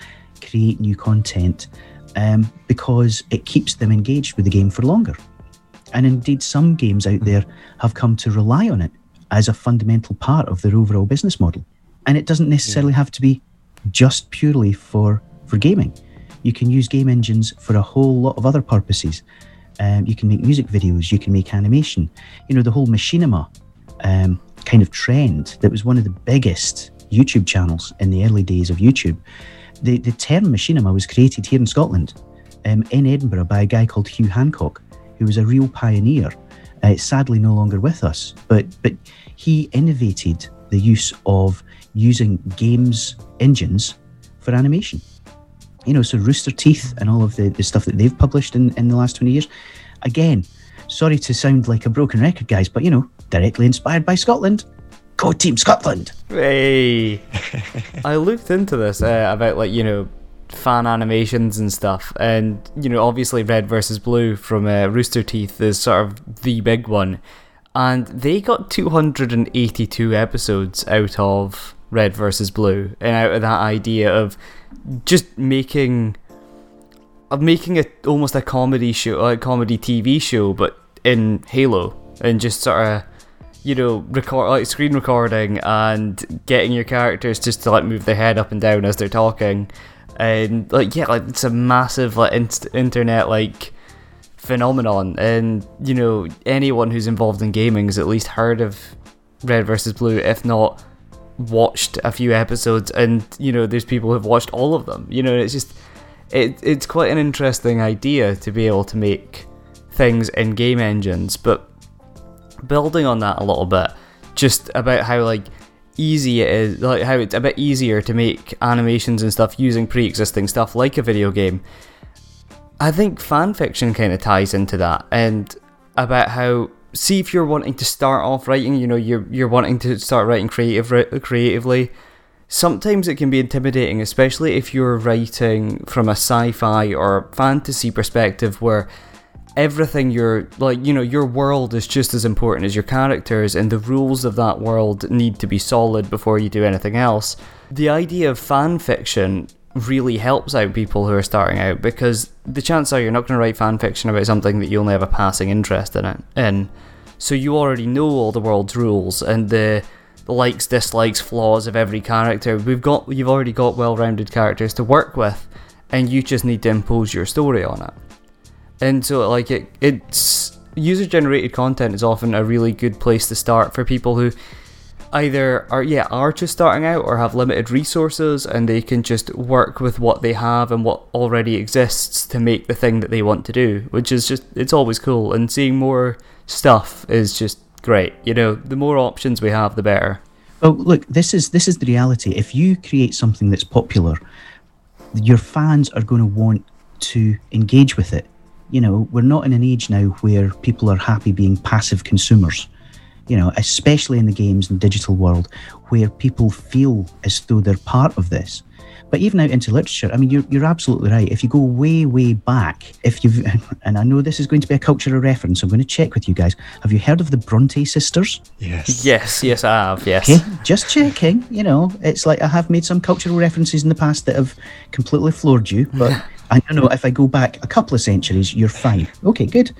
create new content um, because it keeps them engaged with the game for longer. And indeed, some games out there have come to rely on it as a fundamental part of their overall business model. And it doesn't necessarily have to be just purely for, for gaming. You can use game engines for a whole lot of other purposes. Um, you can make music videos, you can make animation. You know, the whole machinima um, kind of trend that was one of the biggest YouTube channels in the early days of YouTube the, the term machinima was created here in Scotland, um, in Edinburgh, by a guy called Hugh Hancock, who was a real pioneer. Uh, sadly, no longer with us, but but he innovated the use of using games engines for animation. You know, so Rooster Teeth and all of the, the stuff that they've published in, in the last 20 years. Again, sorry to sound like a broken record, guys, but you know, directly inspired by Scotland. Go Team Scotland! Hey, (laughs) I looked into this uh, about like you know fan animations and stuff, and you know obviously Red versus Blue from uh, Rooster Teeth is sort of the big one, and they got 282 episodes out of Red versus Blue, and out of that idea of just making of making it almost a comedy show, a comedy TV show, but in Halo, and just sort of you know, record like screen recording and getting your characters just to like move their head up and down as they're talking, and like yeah, like it's a massive like internet like phenomenon, and you know anyone who's involved in gaming has at least heard of Red versus Blue, if not watched a few episodes, and you know there's people who've watched all of them. You know, it's just it it's quite an interesting idea to be able to make things in game engines, but building on that a little bit, just about how like easy it is, like how it's a bit easier to make animations and stuff using pre-existing stuff like a video game. I think fan fiction kind of ties into that, and about how see if you're wanting to start off writing, you know, you're you're wanting to start writing creative creatively. Sometimes it can be intimidating, especially if you're writing from a sci-fi or fantasy perspective, where everything you're like you know your world is just as important as your characters and the rules of that world need to be solid before you do anything else the idea of fan fiction really helps out people who are starting out because the chances are you're not going to write fan fiction about something that you only have a passing interest in it in. So you already know all the world's rules and the likes dislikes flaws of every character. We've got you've already got well-rounded characters to work with and you just need to impose your story on it. And so like it it's user generated content is often a really good place to start for people who either are yeah are just starting out or have limited resources and they can just work with what they have and what already exists to make the thing that they want to do which is just it's always cool. And seeing more stuff is just great you know the more options we have the better. Well look this is this is the reality. If you create something that's popular your fans are going to want to engage with it. You know, we're not in an age now where people are happy being passive consumers. You know, especially in the games and digital world, where people feel as though they're part of this. But even out into literature, I mean, you're, you're absolutely right. If you go way, way back, if you've, (laughs) and I know this is going to be a cultural reference, I'm going to check with you guys. Have you heard of the Bronte sisters? Yes. Yes, yes, I have. Yes. Okay, just checking. You know, it's like I have made some cultural references in the past that have completely floored you, but (laughs) I don't know if I go back a couple of centuries, you're fine. Okay, good.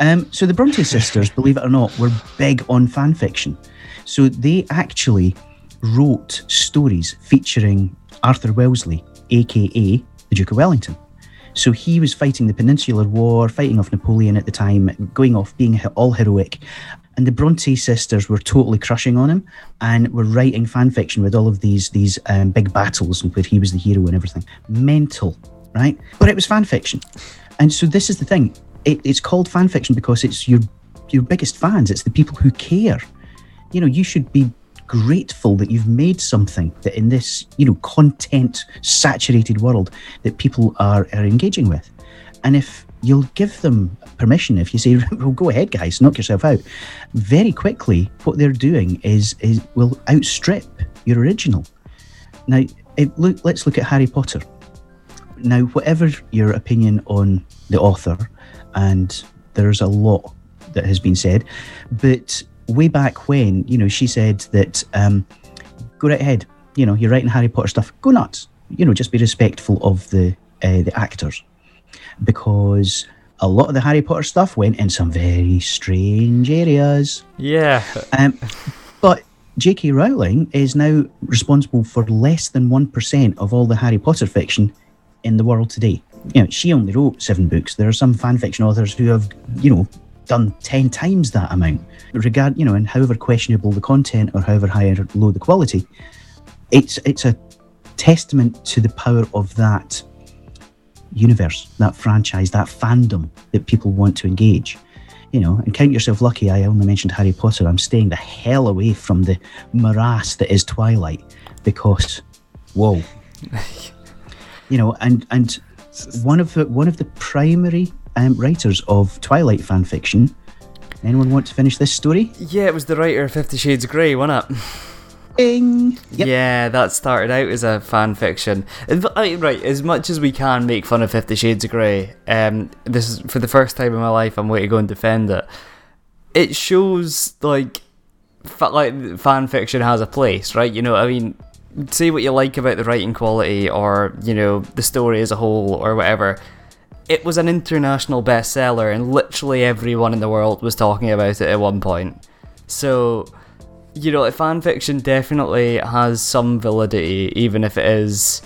Um, so the Bronte (laughs) sisters, believe it or not, were big on fan fiction. So they actually wrote stories featuring Arthur Wellesley, aka the Duke of Wellington. So he was fighting the Peninsular War, fighting off Napoleon at the time, going off being all heroic. And the Bronte sisters were totally crushing on him and were writing fan fiction with all of these these um, big battles where he was the hero and everything. Mental, right? But it was fan fiction. And so this is the thing. It, it's called fan fiction because it's your your biggest fans. It's the people who care. You know, you should be grateful that you've made something that in this, you know, content saturated world that people are, are engaging with. And if you'll give them permission, if you say, (laughs) well, go ahead, guys, knock yourself out, very quickly, what they're doing is, is will outstrip your original. Now, it, look, let's look at Harry Potter. Now, whatever your opinion on the author, and there's a lot that has been said, but way back when, you know, she said that um, go right ahead. You know, you're writing Harry Potter stuff. Go nuts. You know, just be respectful of the uh, the actors, because a lot of the Harry Potter stuff went in some very strange areas. Yeah. Um, but J.K. Rowling is now responsible for less than one percent of all the Harry Potter fiction in the world today. You know, she only wrote seven books. There are some fan fiction authors who have, you know, done 10 times that amount regard you know and however questionable the content or however high or low the quality it's it's a testament to the power of that universe that franchise that fandom that people want to engage you know and count yourself lucky i only mentioned harry potter i'm staying the hell away from the morass that is twilight because whoa (laughs) you know and and one of the one of the primary um, writers of Twilight fan fiction. Anyone want to finish this story? Yeah, it was the writer of Fifty Shades of Grey, wasn't it? Ding! Yep. Yeah, that started out as a fan fiction. Right, as much as we can make fun of Fifty Shades of Grey, um, this is for the first time in my life. I'm going to go and defend it. It shows like, fa- like fan fiction has a place, right? You know, I mean, say what you like about the writing quality or you know the story as a whole or whatever it was an international bestseller, and literally everyone in the world was talking about it at one point. So, you know, fan fiction definitely has some validity, even if it is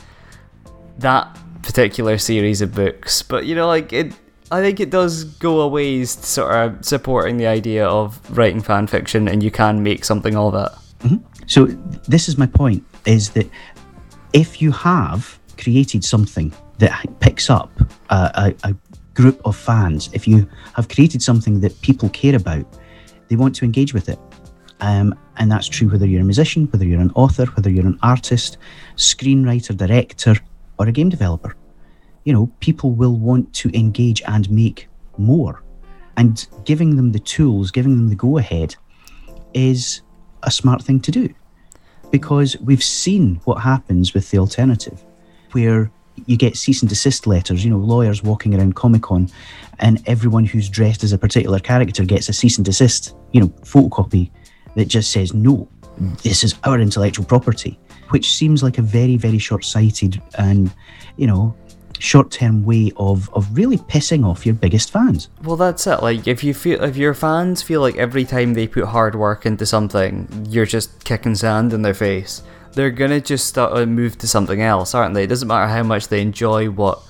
that particular series of books. But you know, like it, I think it does go a ways to sort of supporting the idea of writing fan fiction, and you can make something of it. Mm-hmm. So, this is my point: is that if you have created something that picks up a, a, a group of fans, if you have created something that people care about, they want to engage with it. Um, and that's true whether you're a musician, whether you're an author, whether you're an artist, screenwriter, director, or a game developer. You know, people will want to engage and make more. And giving them the tools, giving them the go ahead is a smart thing to do. Because we've seen what happens with the alternative, where you get cease and desist letters, you know, lawyers walking around Comic Con, and everyone who's dressed as a particular character gets a cease and desist, you know, photocopy that just says, no, this is our intellectual property, which seems like a very, very short sighted and, you know, short term way of, of really pissing off your biggest fans. Well, that's it. Like, if you feel, if your fans feel like every time they put hard work into something, you're just kicking sand in their face they're gonna just start move to something else, aren't they? It doesn't matter how much they enjoy what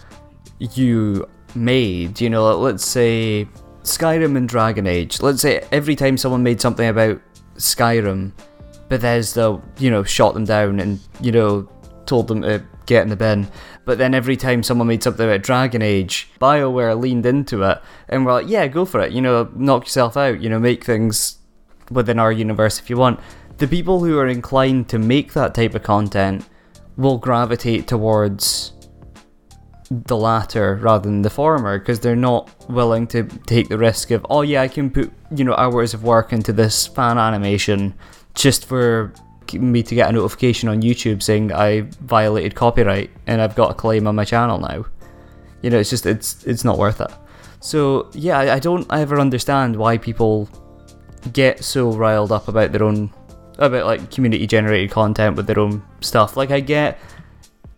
you made. You know, let's say Skyrim and Dragon Age. Let's say every time someone made something about Skyrim, Bethesda, you know, shot them down and you know told them to get in the bin. But then every time someone made something about Dragon Age, BioWare leaned into it and were like, yeah, go for it. You know, knock yourself out. You know, make things within our universe if you want the people who are inclined to make that type of content will gravitate towards the latter rather than the former because they're not willing to take the risk of oh yeah I can put you know hours of work into this fan animation just for me to get a notification on YouTube saying I violated copyright and I've got a claim on my channel now. You know, it's just it's it's not worth it. So yeah, I, I don't ever understand why people get so riled up about their own about like community generated content with their own stuff. Like I get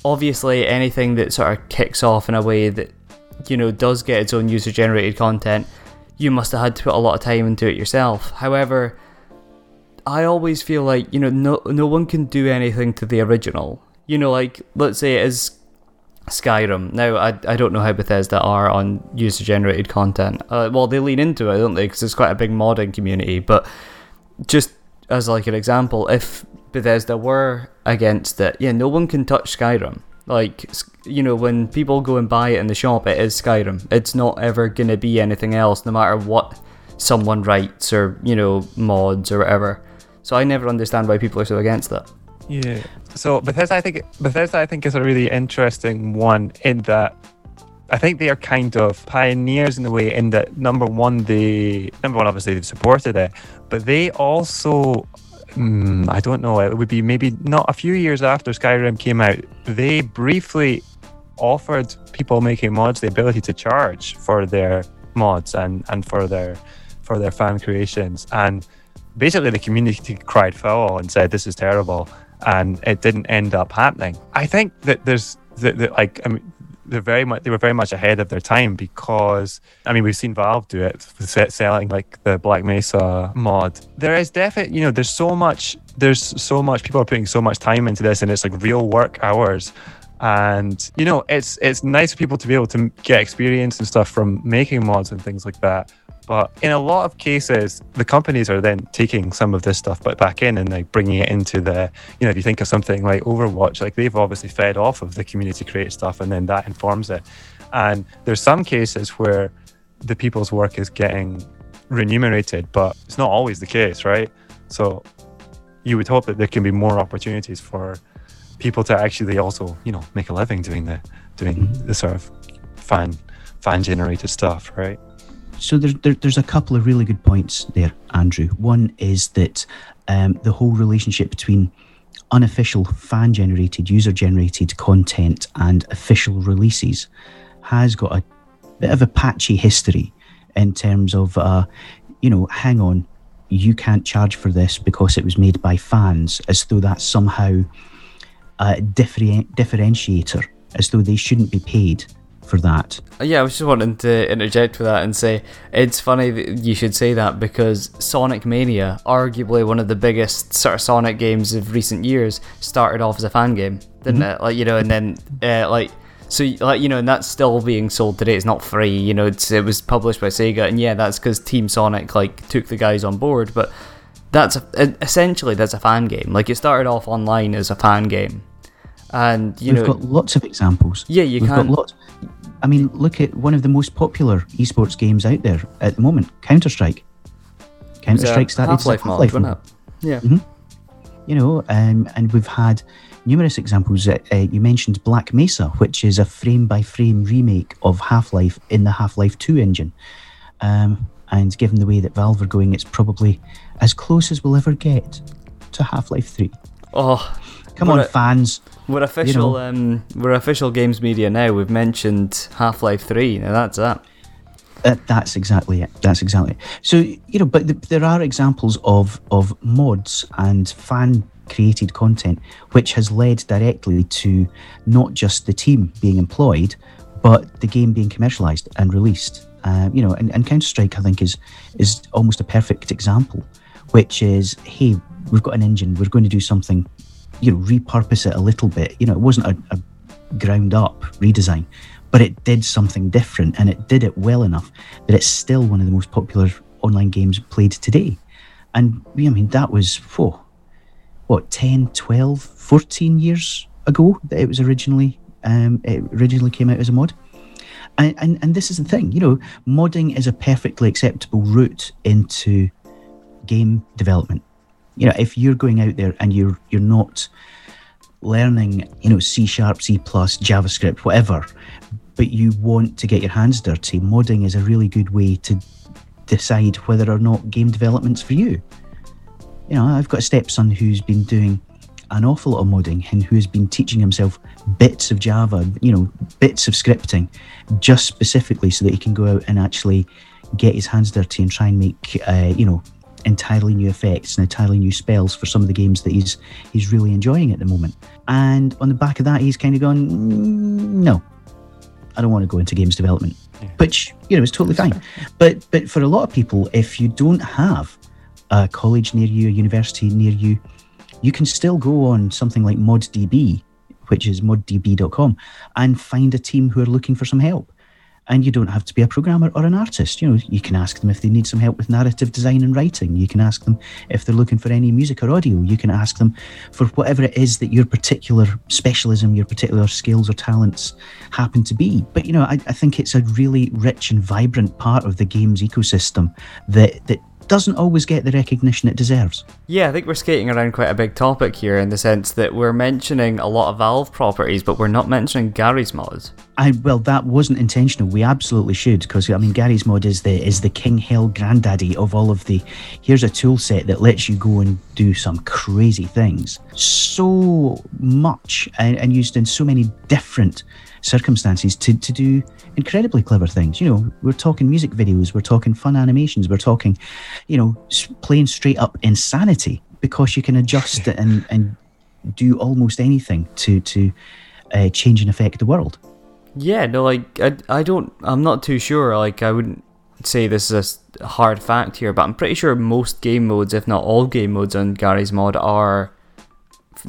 obviously anything that sort of kicks off in a way that you know does get its own user generated content, you must have had to put a lot of time into it yourself. However, I always feel like you know no no one can do anything to the original. You know, like let's say it is Skyrim. Now I I don't know how Bethesda are on user generated content. Uh, well, they lean into it, don't they? Because it's quite a big modding community. But just as like an example, if Bethesda were against it, yeah, no one can touch Skyrim. Like you know, when people go and buy it in the shop, it is Skyrim. It's not ever gonna be anything else, no matter what someone writes or you know mods or whatever. So I never understand why people are so against that. Yeah. So Bethesda, I think Bethesda, I think is a really interesting one in that I think they are kind of pioneers in a way. In that number one, they number one, obviously they've supported it, but they also, mm, I don't know, it would be maybe not a few years after Skyrim came out, they briefly offered people making mods the ability to charge for their mods and and for their for their fan creations and basically the community cried foul and said this is terrible and it didn't end up happening. I think that there's that, that like i mean they're very much they were very much ahead of their time because I mean we've seen Valve do it selling like the Black Mesa mod. There is definitely you know there's so much there's so much people are putting so much time into this and it's like real work hours. And you know it's it's nice for people to be able to get experience and stuff from making mods and things like that but in a lot of cases, the companies are then taking some of this stuff but back in and like bringing it into the, you know, if you think of something like Overwatch, like they've obviously fed off of the community create stuff and then that informs it. And there's some cases where the people's work is getting remunerated, but it's not always the case, right? So you would hope that there can be more opportunities for people to actually also, you know, make a living doing the doing mm-hmm. the sort of fan fan generated stuff, right? So there's there, there's a couple of really good points there, Andrew. One is that um, the whole relationship between unofficial fan generated, user generated content and official releases has got a bit of a patchy history in terms of, uh, you know, hang on, you can't charge for this because it was made by fans, as though that's somehow a different differentiator, as though they shouldn't be paid for that. Uh, yeah, I was just wanting to interject with that and say it's funny that you should say that because Sonic Mania, arguably one of the biggest sort of Sonic games of recent years, started off as a fan game, didn't mm-hmm. it? Like you know, and then uh, like. So, like you know, and that's still being sold today. It's not free, you know. it was published by Sega, and yeah, that's because Team Sonic like took the guys on board. But that's a, essentially that's a fan game. Like it started off online as a fan game, and you We've know, got lots of examples. Yeah, you We've can. Got lots. I mean, look at one of the most popular esports games out there at the moment, Counter Strike. Counter Strike started Half-Life, Half-Life mod, Yeah. Mm-hmm. You know, um, and we've had numerous examples. Uh, uh, you mentioned Black Mesa, which is a frame-by-frame remake of Half-Life in the Half-Life 2 engine. Um, and given the way that Valve are going, it's probably as close as we'll ever get to Half-Life 3. Oh, come on, a, fans! We're official. You know. um, we're official games media now. We've mentioned Half Life Three. Now that's that. Uh, that's exactly it. That's exactly it. So you know, but there are examples of of mods and fan created content which has led directly to not just the team being employed, but the game being commercialized and released. Uh, you know, and, and Counter Strike I think is is almost a perfect example, which is hey, we've got an engine, we're going to do something you know repurpose it a little bit. You know, it wasn't a, a ground up redesign, but it did something different and it did it well enough that it's still one of the most popular online games played today. And I mean, that was, whoa, what, 10, 12, 14 years ago that it was originally, um, it originally came out as a mod. And, and, and this is the thing, you know, modding is a perfectly acceptable route into game development you know, if you're going out there and you're you're not learning, you know, C sharp, C plus, JavaScript, whatever, but you want to get your hands dirty, modding is a really good way to decide whether or not game development's for you. You know, I've got a stepson who's been doing an awful lot of modding and who has been teaching himself bits of Java, you know, bits of scripting, just specifically so that he can go out and actually get his hands dirty and try and make, uh, you know, entirely new effects and entirely new spells for some of the games that he's he's really enjoying at the moment. And on the back of that, he's kind of gone, mm, no, I don't want to go into games development, yeah. which you know is totally fine. (laughs) But but for a lot of people, if you don't have a college near you, a university near you, you can still go on something like ModDB, which is moddb.com, and find a team who are looking for some help. And you don't have to be a programmer or an artist. You know, you can ask them if they need some help with narrative design and writing. You can ask them if they're looking for any music or audio. You can ask them for whatever it is that your particular specialism, your particular skills or talents happen to be. But you know, I, I think it's a really rich and vibrant part of the games ecosystem that that doesn't always get the recognition it deserves. Yeah, I think we're skating around quite a big topic here in the sense that we're mentioning a lot of Valve properties, but we're not mentioning Garry's Mod. I well, that wasn't intentional. We absolutely should, because I mean, Garry's Mod is the is the king hell granddaddy of all of the. Here's a tool set that lets you go and do some crazy things, so much and, and used in so many different circumstances to to do incredibly clever things. You know, we're talking music videos, we're talking fun animations, we're talking, you know, plain straight up insanity because you can adjust it (laughs) and, and do almost anything to to uh, change and affect the world. Yeah, no, like I, I don't, I'm not too sure. Like I wouldn't say this is a hard fact here, but I'm pretty sure most game modes, if not all game modes on Garry's Mod, are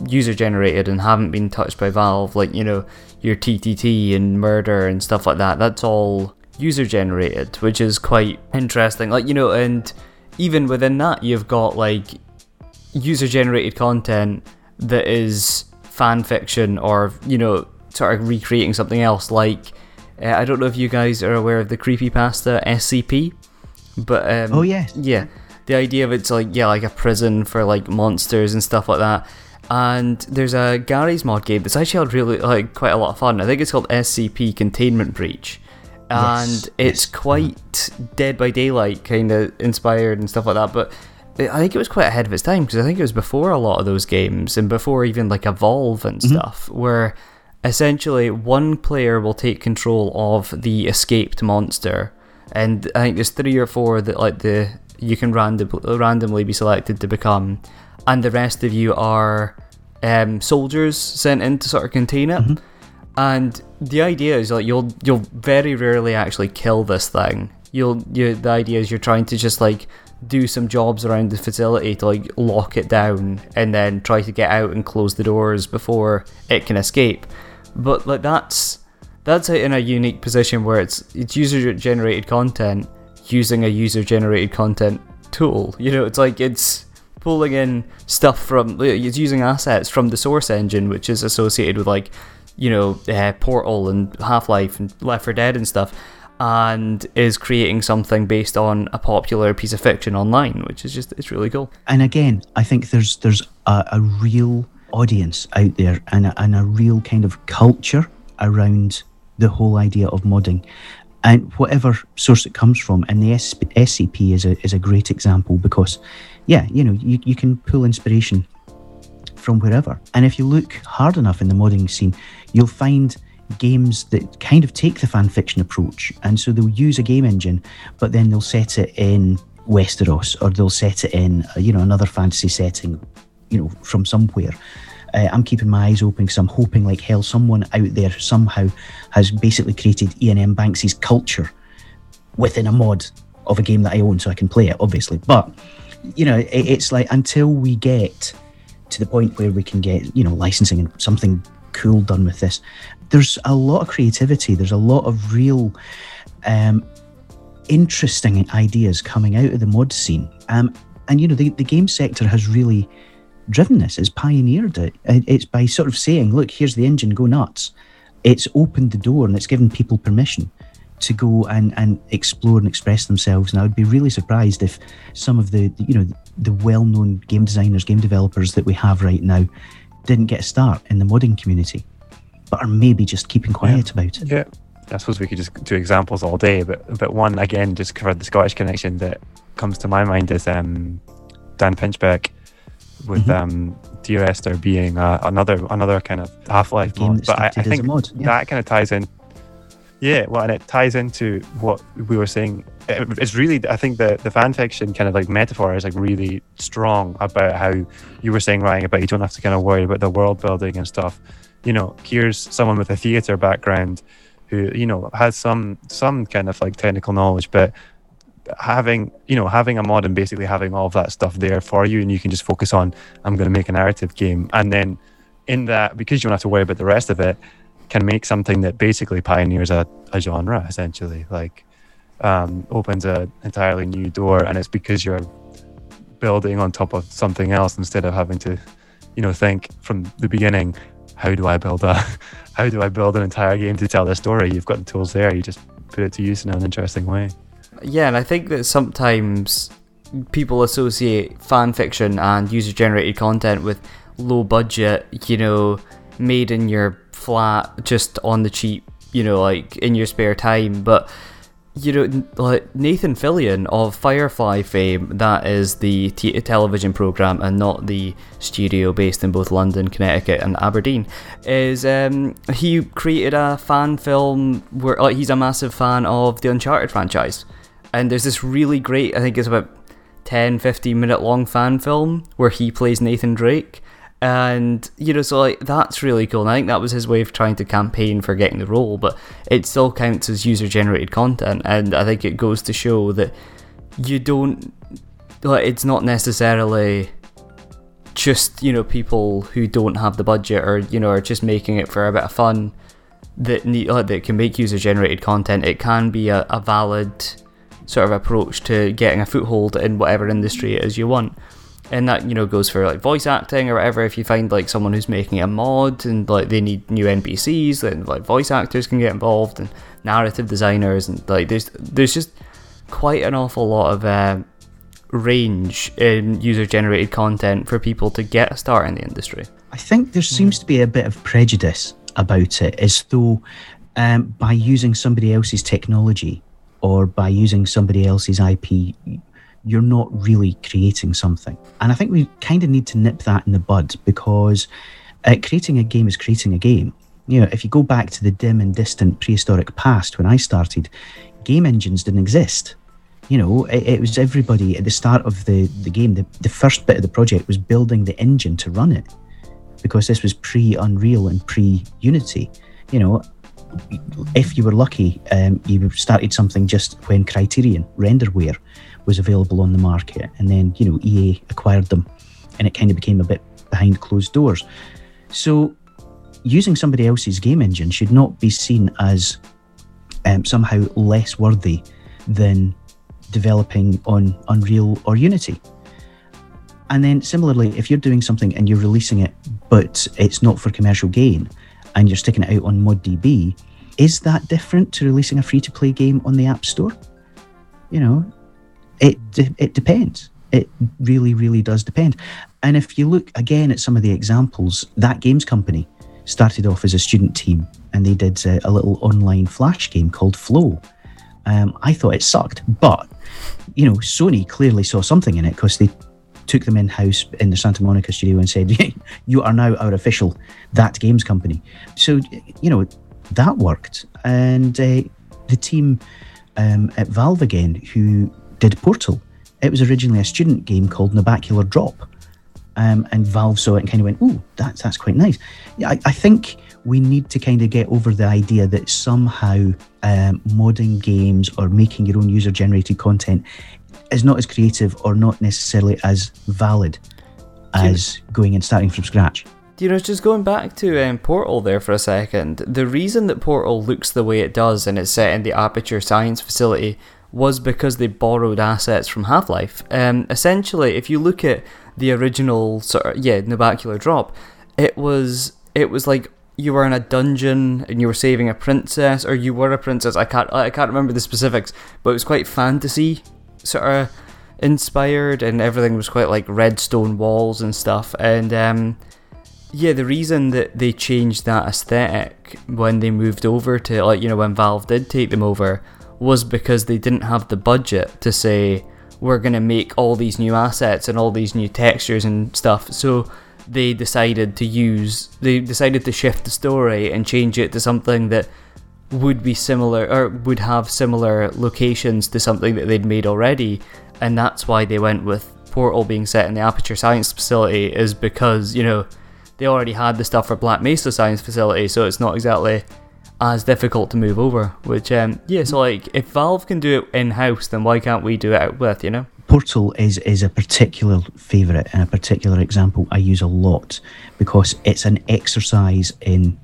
user generated and haven't been touched by Valve. Like you know, your TTT and murder and stuff like that. That's all user generated, which is quite interesting. Like, you know, and even within that, you've got like user generated content that is fan fiction or, you know, sort of recreating something else. Like, uh, I don't know if you guys are aware of the creepypasta SCP, but. Um, oh, yes. Yeah. The idea of it's like, yeah, like a prison for like monsters and stuff like that and there's a Garry's mod game that's actually had really like quite a lot of fun. I think it's called SCP Containment Breach, and yes, it's yes. quite Dead by Daylight kind of inspired and stuff like that. But I think it was quite ahead of its time because I think it was before a lot of those games and before even like Evolve and mm-hmm. stuff, where essentially one player will take control of the escaped monster, and I think there's three or four that like the you can random, randomly be selected to become and the rest of you are um, soldiers sent in to sort of contain it. Mm-hmm. And the idea is like you'll you'll very rarely actually kill this thing. You'll you the idea is you're trying to just like do some jobs around the facility to like lock it down and then try to get out and close the doors before it can escape. But like that's that's in a unique position where it's it's user generated content using a user generated content tool. You know, it's like it's pulling in stuff from it's using assets from the source engine, which is associated with like you know uh, Portal and Half Life and Left 4 Dead and stuff, and is creating something based on a popular piece of fiction online, which is just it's really cool. And again, I think there's there's a, a real audience out there and a, and a real kind of culture around the whole idea of modding and whatever source it comes from and the SCP is a, is a great example because yeah, you know, you, you can pull inspiration from wherever. And if you look hard enough in the modding scene, you'll find games that kind of take the fan fiction approach. And so they'll use a game engine, but then they'll set it in Westeros or they'll set it in, uh, you know, another fantasy setting, you know, from somewhere. Uh, I'm keeping my eyes open because I'm hoping like hell someone out there somehow has basically created Iain M. Banks's culture within a mod of a game that I own so I can play it, obviously. But you know, it, it's like until we get to the point where we can get, you know, licensing and something cool done with this, there's a lot of creativity. There's a lot of real um, interesting ideas coming out of the mod scene. Um, and, you know, the, the game sector has really driven this, it's pioneered it. It's by sort of saying, look, here's the engine, go nuts. It's opened the door and it's given people permission to go and, and explore and express themselves. And I would be really surprised if some of the, you know, the well-known game designers, game developers that we have right now didn't get a start in the modding community, but are maybe just keeping quiet yeah. about it. Yeah. I suppose we could just do examples all day, but but one again, just for the Scottish connection that comes to my mind is um, Dan Pinchbeck with Mhm. um, Dear Esther being uh, another another kind of Half Life game mod. But I, I started as a think mod, yeah. that kind of ties in. Yeah, well, and it ties into what we were saying. It's really, I think the the fan fiction kind of like metaphor is like really strong about how you were saying, Ryan, about you don't have to kind of worry about the world building and stuff. You know, here's someone with a theater background who you know has some some kind of like technical knowledge, but having you know having a mod and basically having all of that stuff there for you, and you can just focus on I'm going to make a narrative game, and then in that because you don't have to worry about the rest of it, can make something that basically pioneers a, a genre essentially, like um, opens an entirely new door, and it's because you're building on top of something else instead of having to, you know, think from the beginning, how do I build a, (laughs) how do I build an entire game to tell this story? You've got the tools there, you just put it to use in an interesting way. Yeah, and I think that sometimes people associate fan fiction and user generated content with low budget, you know, made in your flat, just on the cheap, you know, like in your spare time. But, you know, like Nathan Fillion of Firefly fame, that is the t- television program and not the studio based in both London, Connecticut, and Aberdeen, is um, he created a fan film where like, he's a massive fan of the Uncharted franchise and there's this really great i think it's about 10 15 minute long fan film where he plays nathan drake and you know so like that's really cool. And i think that was his way of trying to campaign for getting the role but it still counts as user generated content. And i think it goes to show that you don't like it's not necessarily just you know people who don't have the budget or you know are just making it for a bit of fun that need uh, that can make user generated content. It can be a, a valid sort of approach to getting a foothold in whatever industry it is you want and that you know goes for like voice acting or whatever. If you find like someone who's making a mod and like they need new npcs then like voice actors can get involved and narrative designers and like there's there's just quite an awful lot of uh, range in user generated content for people to get a start in the industry. I think there seems to be a bit of prejudice about it, as though um, by using somebody else's technology or by using somebody else's IP, you're not really creating something. And I think we kind of need to nip that in the bud because uh, creating a game is creating a game. You know, if you go back to the dim and distant prehistoric past when I started, game engines didn't exist. You know, it, it was everybody at the start of the, the game, the, the first bit of the project was building the engine to run it because this was pre Unreal and pre Unity. You know, if you were lucky, um, you started something just when Criterion Renderware was available on the market, and then you know EA acquired them, and it kind of became a bit behind closed doors. So, using somebody else's game engine should not be seen as um, somehow less worthy than developing on Unreal or Unity. And then similarly, if you're doing something and you're releasing it, but it's not for commercial gain, and you're sticking it out on ModDB, is that different to releasing a free-to-play game on the App Store? You know, it it depends. It really, really does depend. And if you look again at some of the examples, that games company started off as a student team, and they did uh, a little online flash game called Flow. Um, I thought it sucked, but you know, Sony clearly saw something in it because they took them in house in the Santa Monica studio and said, (laughs) "You are now our official that games company." So you know that worked, and uh, the team um, at Valve again, who did Portal, it was originally a student game called Narbacular Drop, um, and Valve saw it and kind of went, "Ooh, that's that's quite nice." Yeah, I, I think we need to kind of get over the idea that somehow um, modding games or making your own user-generated content is not as creative or not necessarily as valid as going and starting from scratch. You know, just going back to um, Portal there for a second, the reason that Portal looks the way it does and it's set in the Aperture Science facility was because they borrowed assets from Half Life. Um, essentially, if you look at the original sort of yeah Narbacular Drop, it was it was like you were in a dungeon and you were saving a princess, or you were a princess. I can't I can't remember the specifics, but it was quite fantasy sort of inspired, and everything was quite like redstone walls and stuff. And um, yeah, the reason that they changed that aesthetic when they moved over to like you know when Valve did take them over was because they didn't have the budget to say we're gonna make all these new assets and all these new textures and stuff. So they decided to use they decided to shift the story and change it to something that would be similar or would have similar locations to something that they'd made already and that's why they went with portal being set in the aperture science facility is because you know they already had the stuff for black mesa science facility so it's not exactly as difficult to move over which um yeah so like if valve can do it in-house then why can't we do it out with you know Portal is is a particular favourite and a particular example I use a lot because it's an exercise in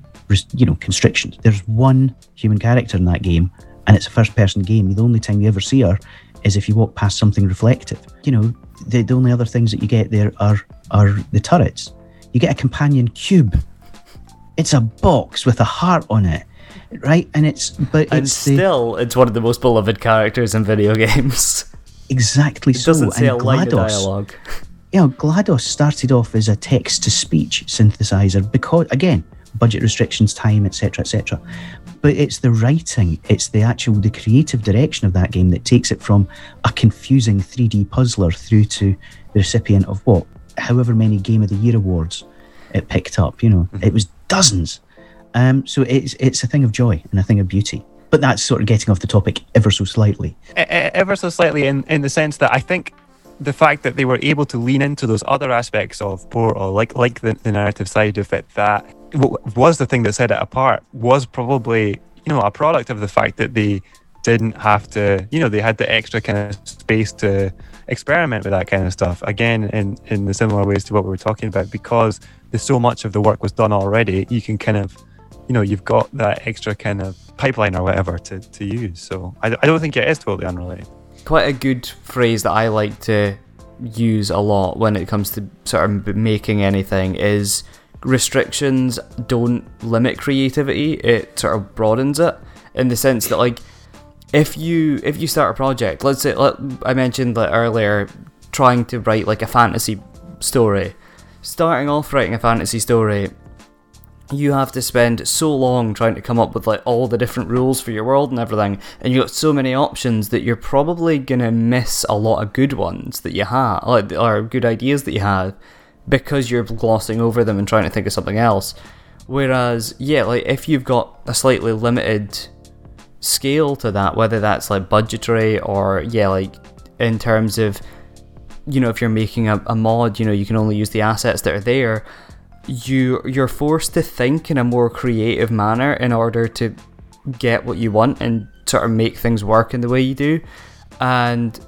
you know constrictions. There's one human character in that game, and it's a first person game. The only time you ever see her is if you walk past something reflective. You know, the, the only other things that you get there are are the turrets. You get a companion cube. It's a box with a heart on it, right? And it's but and it's the, still it's one of the most beloved characters in video (laughs) games exactly it so. doesn't say a and line GLaDOS, dialogue (laughs) you know, GLaDOS started off as a text to speech synthesizer because, again, budget restrictions, time, etc., etc. But it's the writing, it's the actual, the creative direction of that game that takes it from a confusing 3D puzzler through to the recipient of what, however many Game of the Year awards it picked up. You know, mm-hmm. it was dozens. Um, so it's it's a thing of joy and a thing of beauty. But that's sort of getting off the topic ever so slightly. Ever so slightly in, in the sense that I think the fact that they were able to lean into those other aspects of Portal, like like the, the narrative side of it, that was the thing that set it apart, was probably you know a product of the fact that they didn't have to, you know, they had the extra kind of space to experiment with that kind of stuff. Again, in in the similar ways to what we were talking about, because there's so much of the work was done already, you can kind of you know you've got that extra kind of pipeline or whatever to, to use. So I, I don't think it is totally unrelated. Quite a good phrase that I like to use a lot when it comes to sort of making anything is restrictions don't limit creativity it sort of broadens it in the sense that like if you if you start a project let's say let, I mentioned that earlier trying to write like a fantasy story. Starting off writing a fantasy story you have to spend so long trying to come up with like all the different rules for your world and everything and you got so many options that you're probably gonna miss a lot of good ones that you have like or good ideas that you have because you're glossing over them and trying to think of something else. Whereas yeah like if you've got a slightly limited scale to that whether that's like budgetary or yeah like in terms of you know if you're making a, a mod you know you can only use the assets that are there you you're forced to think in a more creative manner in order to get what you want and sort of make things work in the way you do and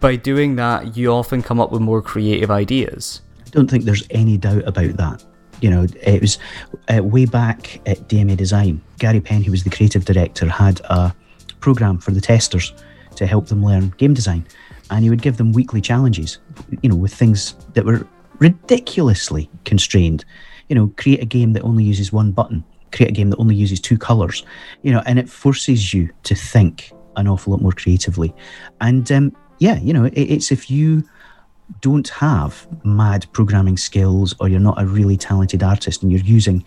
by doing that you often come up with more creative ideas I don't think there's any doubt about that. You know, it was uh, way back at DMA Design. Gary Penn, who was the creative director, had a program for the testers to help them learn game design, and he would give them weekly challenges. You know, with things that were ridiculously constrained. You know, create a game that only uses one button. Create a game that only uses two colors. You know, and it forces you to think an awful lot more creatively. And um, yeah, you know, it, it's if you don't have mad programming skills or you're not a really talented artist and you're using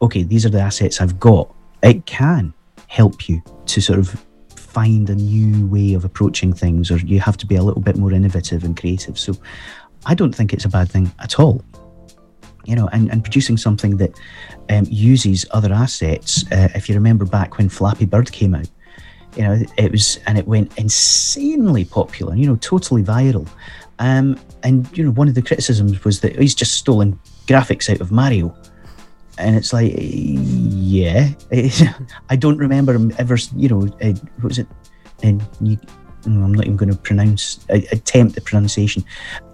okay these are the assets i've got it can help you to sort of find a new way of approaching things or you have to be a little bit more innovative and creative so i don't think it's a bad thing at all you know and, and producing something that um, uses other assets uh, if you remember back when flappy bird came out you know it was and it went insanely popular you know totally viral um, and you know, one of the criticisms was that he's just stolen graphics out of Mario, and it's like, yeah, (laughs) I don't remember him ever. You know, uh, what was it? And you, I'm not even going to pronounce uh, attempt the pronunciation.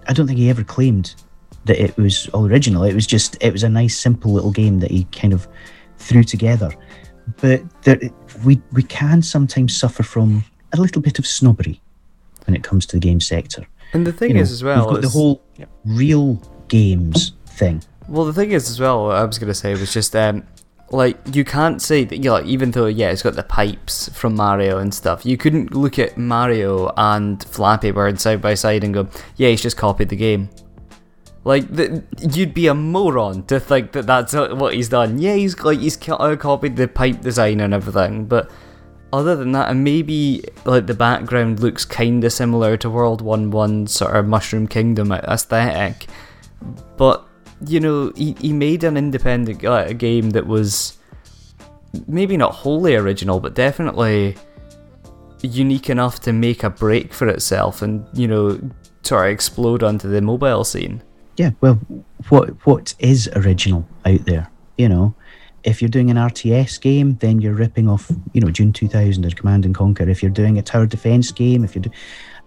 I don't think he ever claimed that it was all original. It was just it was a nice, simple little game that he kind of threw together. But there, we we can sometimes suffer from a little bit of snobbery when it comes to the game sector. and the thing You know, is as well we've got the whole Yep. real games thing. Well, the thing is, as well, I was gonna say was just um, like you can't say that you like, even though yeah, it's got the pipes from Mario and stuff. You couldn't look at Mario and Flappy Bird side by side and go, yeah, he's just copied the game. Like the, you'd be a moron to think that that's what he's done. Yeah, he's like he's uh, copied the pipe design and everything, but other than that, and maybe like the background looks kind of similar to World One One sort of Mushroom Kingdom aesthetic, but you know he he made an independent uh, game that was maybe not wholly original, but definitely unique enough to make a break for itself and you know sort of explode onto the mobile scene. Yeah, well, what what is original out there? You know, if you're doing an RTS game, then you're ripping off, you know, Dune 2000 or Command and Conquer. If you're doing a tower defense game, if you're, do-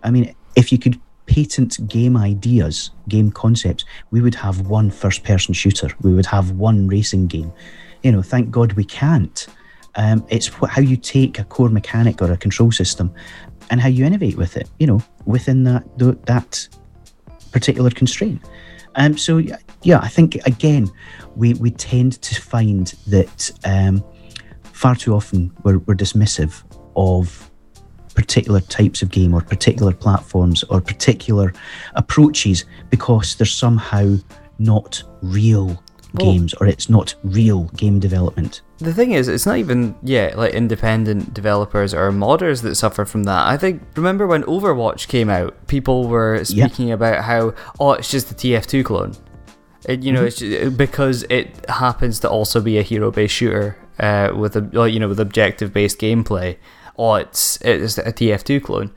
I mean, if you could patent game ideas, game concepts, we would have one first-person shooter. We would have one racing game. You know, thank God we can't. Um, it's how you take a core mechanic or a control system and how you innovate with it. You know, within that th- that particular constraint. Um, so yeah, I think again, we, we tend to find that um, far too often we're, we're dismissive of particular types of game or particular platforms or particular approaches because they're somehow not real games or it's not real game development. The thing is, it's not even yeah like independent developers or modders that suffer from that. I think remember when Overwatch came out, people were speaking about how oh it's just a TF2 clone. It, you know, it's ju- because it happens to also be a hero-based shooter uh, with a you know with objective-based gameplay. Oh, it's it's a TF2 clone.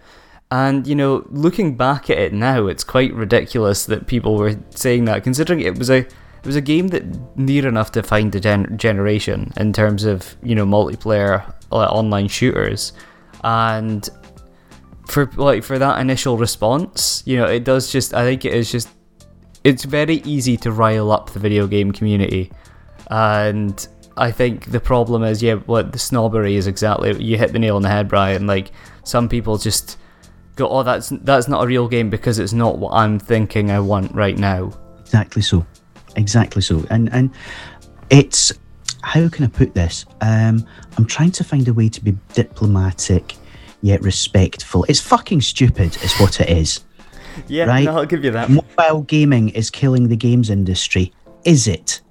And you know, looking back at it now, it's quite ridiculous that people were saying that, considering it was a it was a game that near enough defined the gen- generation in terms of you know multiplayer uh, online shooters, and for like for that initial response, you know, it does just I think it is just it's very easy to rile up the video game community, and I think the problem is yeah, what the snobbery is exactly you hit the nail on the head, Brian. Like some people just go, oh, that's that's not a real game because it's not what I'm thinking I want right now. Exactly so. Exactly so. And and it's how can I put this? Um, I'm trying to find a way to be diplomatic yet respectful. It's fucking stupid, is what it is. Yeah, Right. no, I'll give you that. Mobile gaming is killing the games industry. Is it?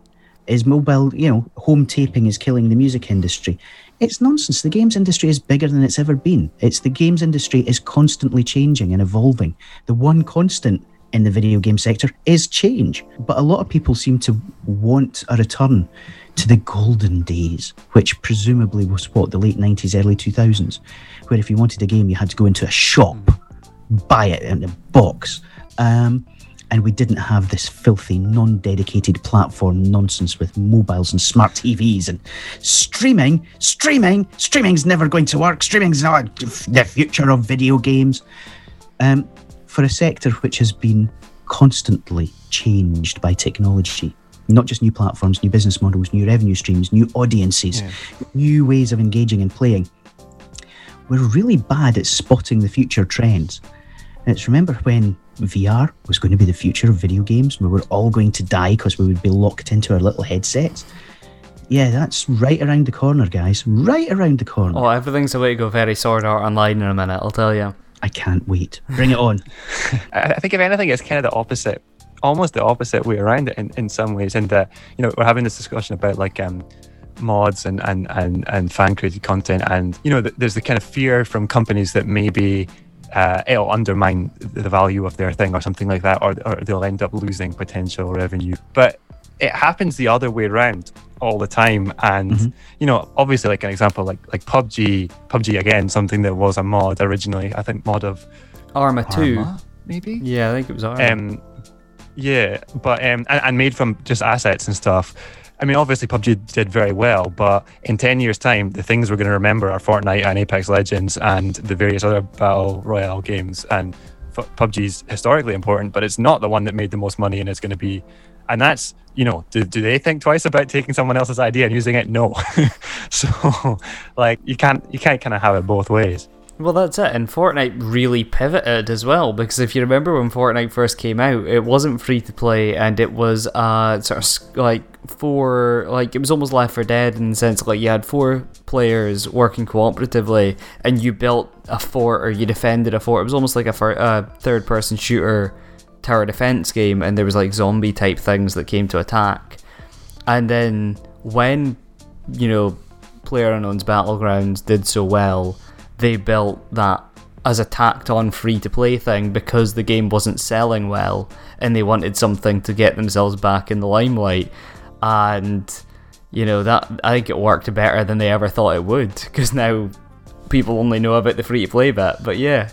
Is mobile, you know, home taping is killing the music industry? It's nonsense. The games industry is bigger than it's ever been. It's the games industry is constantly changing and evolving. The one constant in the video game sector is change. But a lot of people seem to want a return to the golden days, which presumably was what, the late 90s, early 2000s, where if you wanted a game, you had to go into a shop buy it in a box. Um, and we didn't have this filthy, non dedicated platform nonsense with mobiles and smart TVs and streaming. Streaming! Streaming's never going to work. Streaming's not the future of video games. Um, for a sector which has been constantly changed by technology, not just new platforms, new business models, new revenue streams, new audiences, new ways of engaging and playing we're really bad at spotting the future trends. And it's remember when VR was going to be the future of video games, we were all going to die because we would be locked into our little headsets. Yeah, that's right around the corner, guys. Right around the corner. Oh, everything's away to go very sword art online in a minute, I'll tell you. I can't wait. Bring it on. (laughs) (laughs) I I think if anything, it's kind of the opposite, almost the opposite way around it in, in some ways. And uh, you know, we're having this discussion about like um, mods and and and and fan created content, and you know, th- there's the kind of fear from companies that maybe. Uh, it'll undermine the value of their thing or something like that, or, or they'll end up losing potential revenue. But it happens the other way around all the time. And you know, obviously, like an example, like like PUBG, PUBG again, something that was a mod originally. I think mod of Arma 2. Maybe. Yeah, I think it was Arma. Um, yeah, but um, and, and made from just assets and stuff. I mean, obviously PUBG did very well, but in ten years' time, the things we're going to remember are Fortnite and Apex Legends and the various other battle royale games. And F- is historically important, but it's not the one that made the most money, and it's going to be. And that's you know, do, do they think twice about taking someone else's idea and using it? No. (laughs) so, like, you can't you can't kind of have it both ways. Well, that's it. And Fortnite really pivoted as well because if you remember when Fortnite first came out, it wasn't free to play and it was uh sort of like four like it was almost Left 4 Dead in the sense like you had four players working cooperatively and you built a fort or you defended a fort. It was almost like a fir- uh, third person shooter tower defense game, and there was like zombie type things that came to attack. And then when you know Player Unknown's Battlegrounds did so well, they built that as a tacked on free to play thing because the game wasn't selling well and they wanted something to get themselves back in the limelight. And, you know, that I think it worked better than they ever thought it would because now people only know about the free to play bit. But yeah,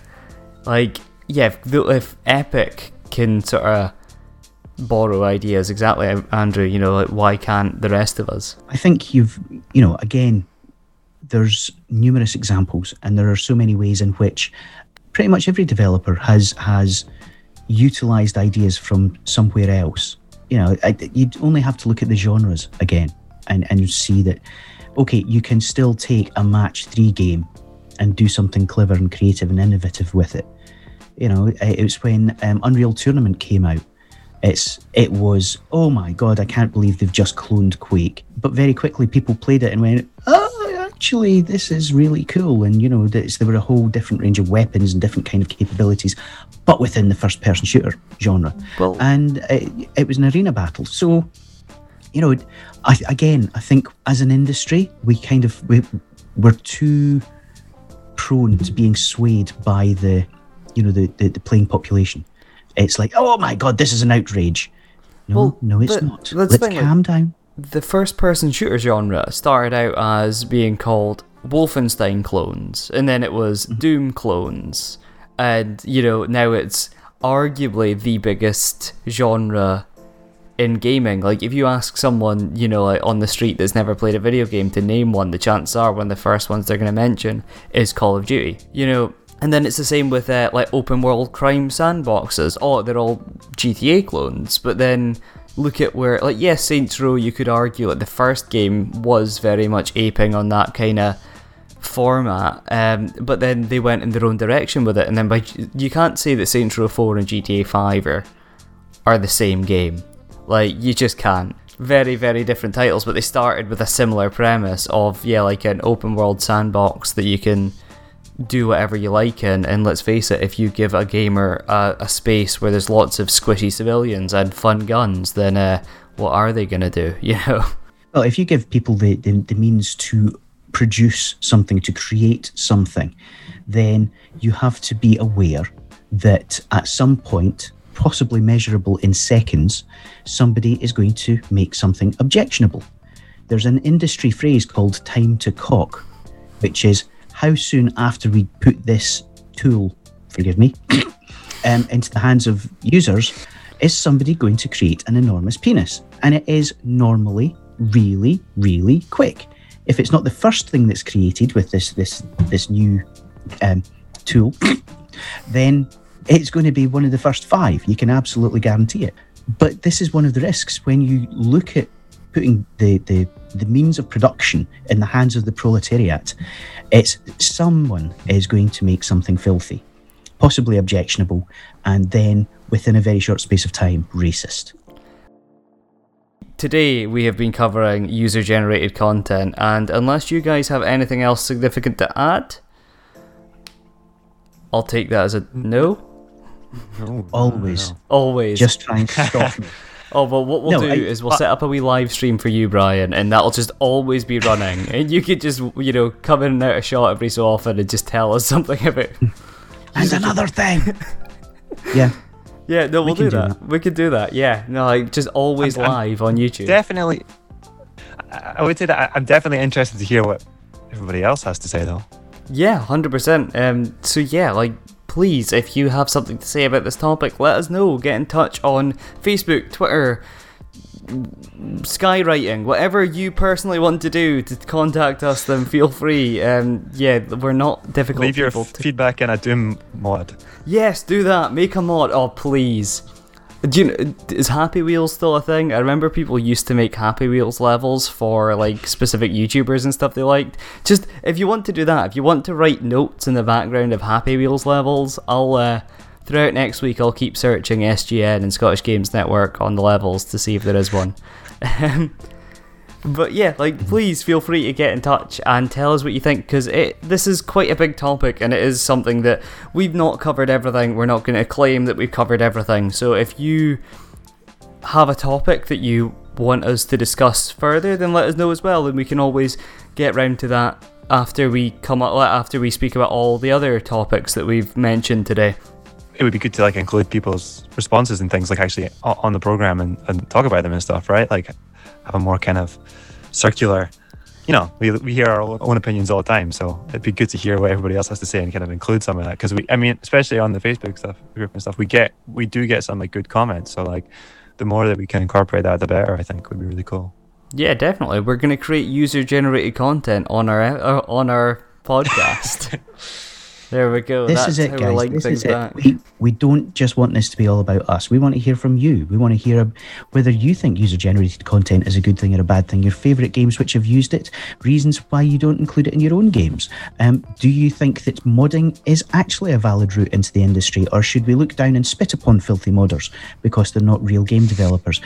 like, yeah, if, if Epic can sort of borrow ideas exactly andrew you know like why can't the rest of us I think you've, you know, again, there's numerous examples, and there are so many ways in which pretty much every developer has has utilized ideas from somewhere else. You know, you'd only have to look at the genres again and and see that okay, you can still take a match three game and do something clever and creative and innovative with it. You know, it was when um, Unreal Tournament came out. It's it was oh my god, I can't believe they've just cloned Quake. But very quickly, people played it and went, oh, actually, this is really cool. And you know, there were a whole different range of weapons and different kind of capabilities, but within the first-person shooter genre. Well- and it, it was an arena battle. So, you know, I, again, I think as an industry, we kind of we, we're too prone to being swayed by the, you know, the, the, the playing population. It's like, oh my god, this is an outrage. No, Well, no, it's not. Let's thing, like- calm down. The first person shooter genre started out as being called Wolfenstein clones, and then it was Doom clones, and you know, now it's arguably the biggest genre in gaming. Like, if you ask someone, you know, like on the street that's never played a video game to name one, the chances are one of the first ones they're going to mention is Call of Duty. You know, and then it's the same with uh, like open world crime sandboxes. Oh, they're all GTA clones, but then look at where, like, yes, Saints Row, you could argue like the first game was very much aping on that kind of format, um, but then they went in their own direction with it, and then by you can't say that Saints Row 4 and GTA 5 are are the same game. Like you just can't. Very, very different titles, but they started with a similar premise of yeah, like an open world sandbox that you can do whatever you like in. And let's face it, if you give a gamer a, space where there's lots of squishy civilians and fun guns, then uh, what are they gonna do? (laughs) You know. Well, if you give people the, the, the means to produce something, to create something, then you have to be aware that at some point, possibly measurable in seconds, somebody is going to make something objectionable. There's an industry phrase called time to cock, which is how soon after we put this tool, forgive me, (coughs) um, into the hands of users, is somebody going to create an enormous penis? And it is normally really, really quick. If it's not the first thing that's created with this this this new um, tool, (coughs) then it's going to be one of the first five. You can absolutely guarantee it. But this is one of the risks when you look at putting the, the, the means of production in the hands of the proletariat. It's someone is going to make something filthy, possibly objectionable, and then within a very short space of time, racist. Today we have been covering user generated content, and unless you guys have anything else significant to add, I'll take that as a no. (laughs) Oh, Always, Always. just try and stop (laughs) me. Oh, well, what we'll No, do I- is we'll set up a wee live stream for you, Brian, and that'll just always be running. (laughs) and you could just, you know, come in and out of shot every so often and just tell us (laughs) something about. And another thing. (laughs) yeah, Yeah, no, we'll can do, do that. We could do that. Yeah, no, like just always I'm- live on YouTube. Definitely. I I would say that I- I'm definitely interested to hear what everybody else has to say, though. Yeah, hundred percent. Um, so yeah, like please, if you have something to say about this topic, let us know. Get in touch on Facebook, Twitter, skywriting, whatever you personally want to do to contact us. Then feel free. Um, yeah, we're not difficult Leave your f- to- feedback in a Doom mod. yes, do that. Make a mod. Oh, please. Do you know, is Happy Wheels still a thing? I remember people used to make Happy Wheels levels for like specific YouTubers and stuff they liked. Just if you want to do that, if you want to write notes in the background of Happy Wheels levels, I'll uh, throughout next week I'll keep searching SGN and Scottish Games Network on the levels to see if there is one. (laughs) But yeah, like please feel free to get in touch and tell us what you think because it this is quite a big topic and it is something that we've not covered everything. We're not going to claim that we've covered everything. So if you have a topic that you want us to discuss further, then let us know as well, and we can always get round to that after we come up after we speak about all the other topics that we've mentioned today it would be good to like include people's responses and things like actually on the program and, and talk about them and stuff, right? Like have a more kind of circular, you know, we, we hear our own opinions all the time. So it'd be good to hear what everybody else has to say and kind of include some of that. Cause we, I mean, especially on the Facebook stuff group and stuff, we get, we do get some like good comments. So like the more that we can incorporate that, the better, I think would be really cool. Yeah, definitely. We're going to create user generated content on our, uh, on our (laughs) podcast. (laughs) There we go. This That's is it, guys. This is it. We, we don't just want this to be all about us. We want to hear from you. We want to hear whether you think user generated content is a good thing or a bad thing, your favourite games which have used it, reasons why you don't include it in your own games. Um, do you think that modding is actually a valid route into the industry, or should we look down and spit upon filthy modders because they're not real game developers?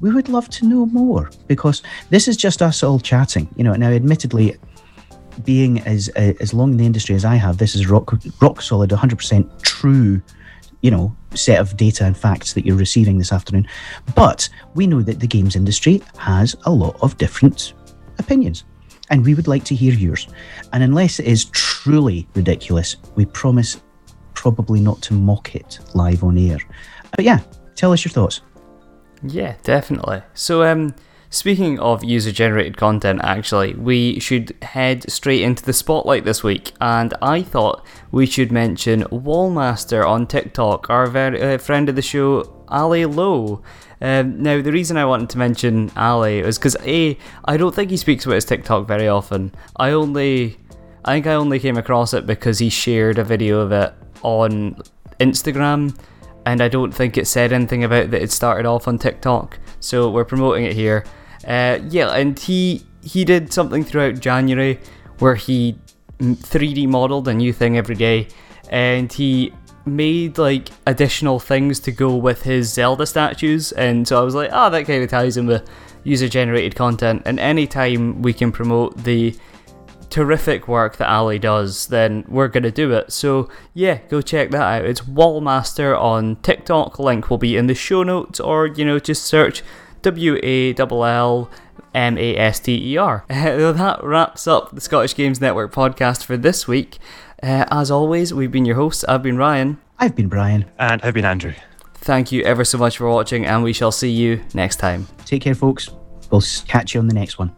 We would love to know more because this is just us all chatting. You know, now admittedly, being as uh, as long in the industry as I have, this is rock rock solid, 100% true, you know, set of data and facts that you're receiving this afternoon. But we know that the games industry has a lot of different opinions, and we would like to hear yours. And unless it is truly ridiculous, we promise probably not to mock it live on air. But yeah, tell us your thoughts. Yeah, definitely. So um Speaking of user generated content, actually, we should head straight into the spotlight this week, and I thought we should mention Wallmaster on TikTok, our very, uh, friend of the show, Ali Lowe. Um, now, the reason I wanted to mention Ali is because A, I don't think he speaks about his TikTok very often. I only, I think I only came across it because he shared a video of it on Instagram, and I don't think it said anything about that it started off on TikTok. So we're promoting it here. Uh, yeah, and he he did something throughout January where he 3D modeled a new thing every day, and he made like additional things to go with his Zelda statues. And so I was like, oh, that kind of ties in with user generated content. And anytime we can promote the terrific work that Ali does, then we're gonna do it. So yeah, go check that out. It's Wallmaster on TikTok. Link will be in the show notes, or you know, just search W A L L M A S T E R. (laughs) that wraps up the Scottish Games Network podcast for this week. Uh, as always, we've been your hosts. I've been Ryan. I've been Brian. And I've been Andrew. Thank you ever so much for watching, and we shall see you next time. Take care, folks. We'll catch you on the next one.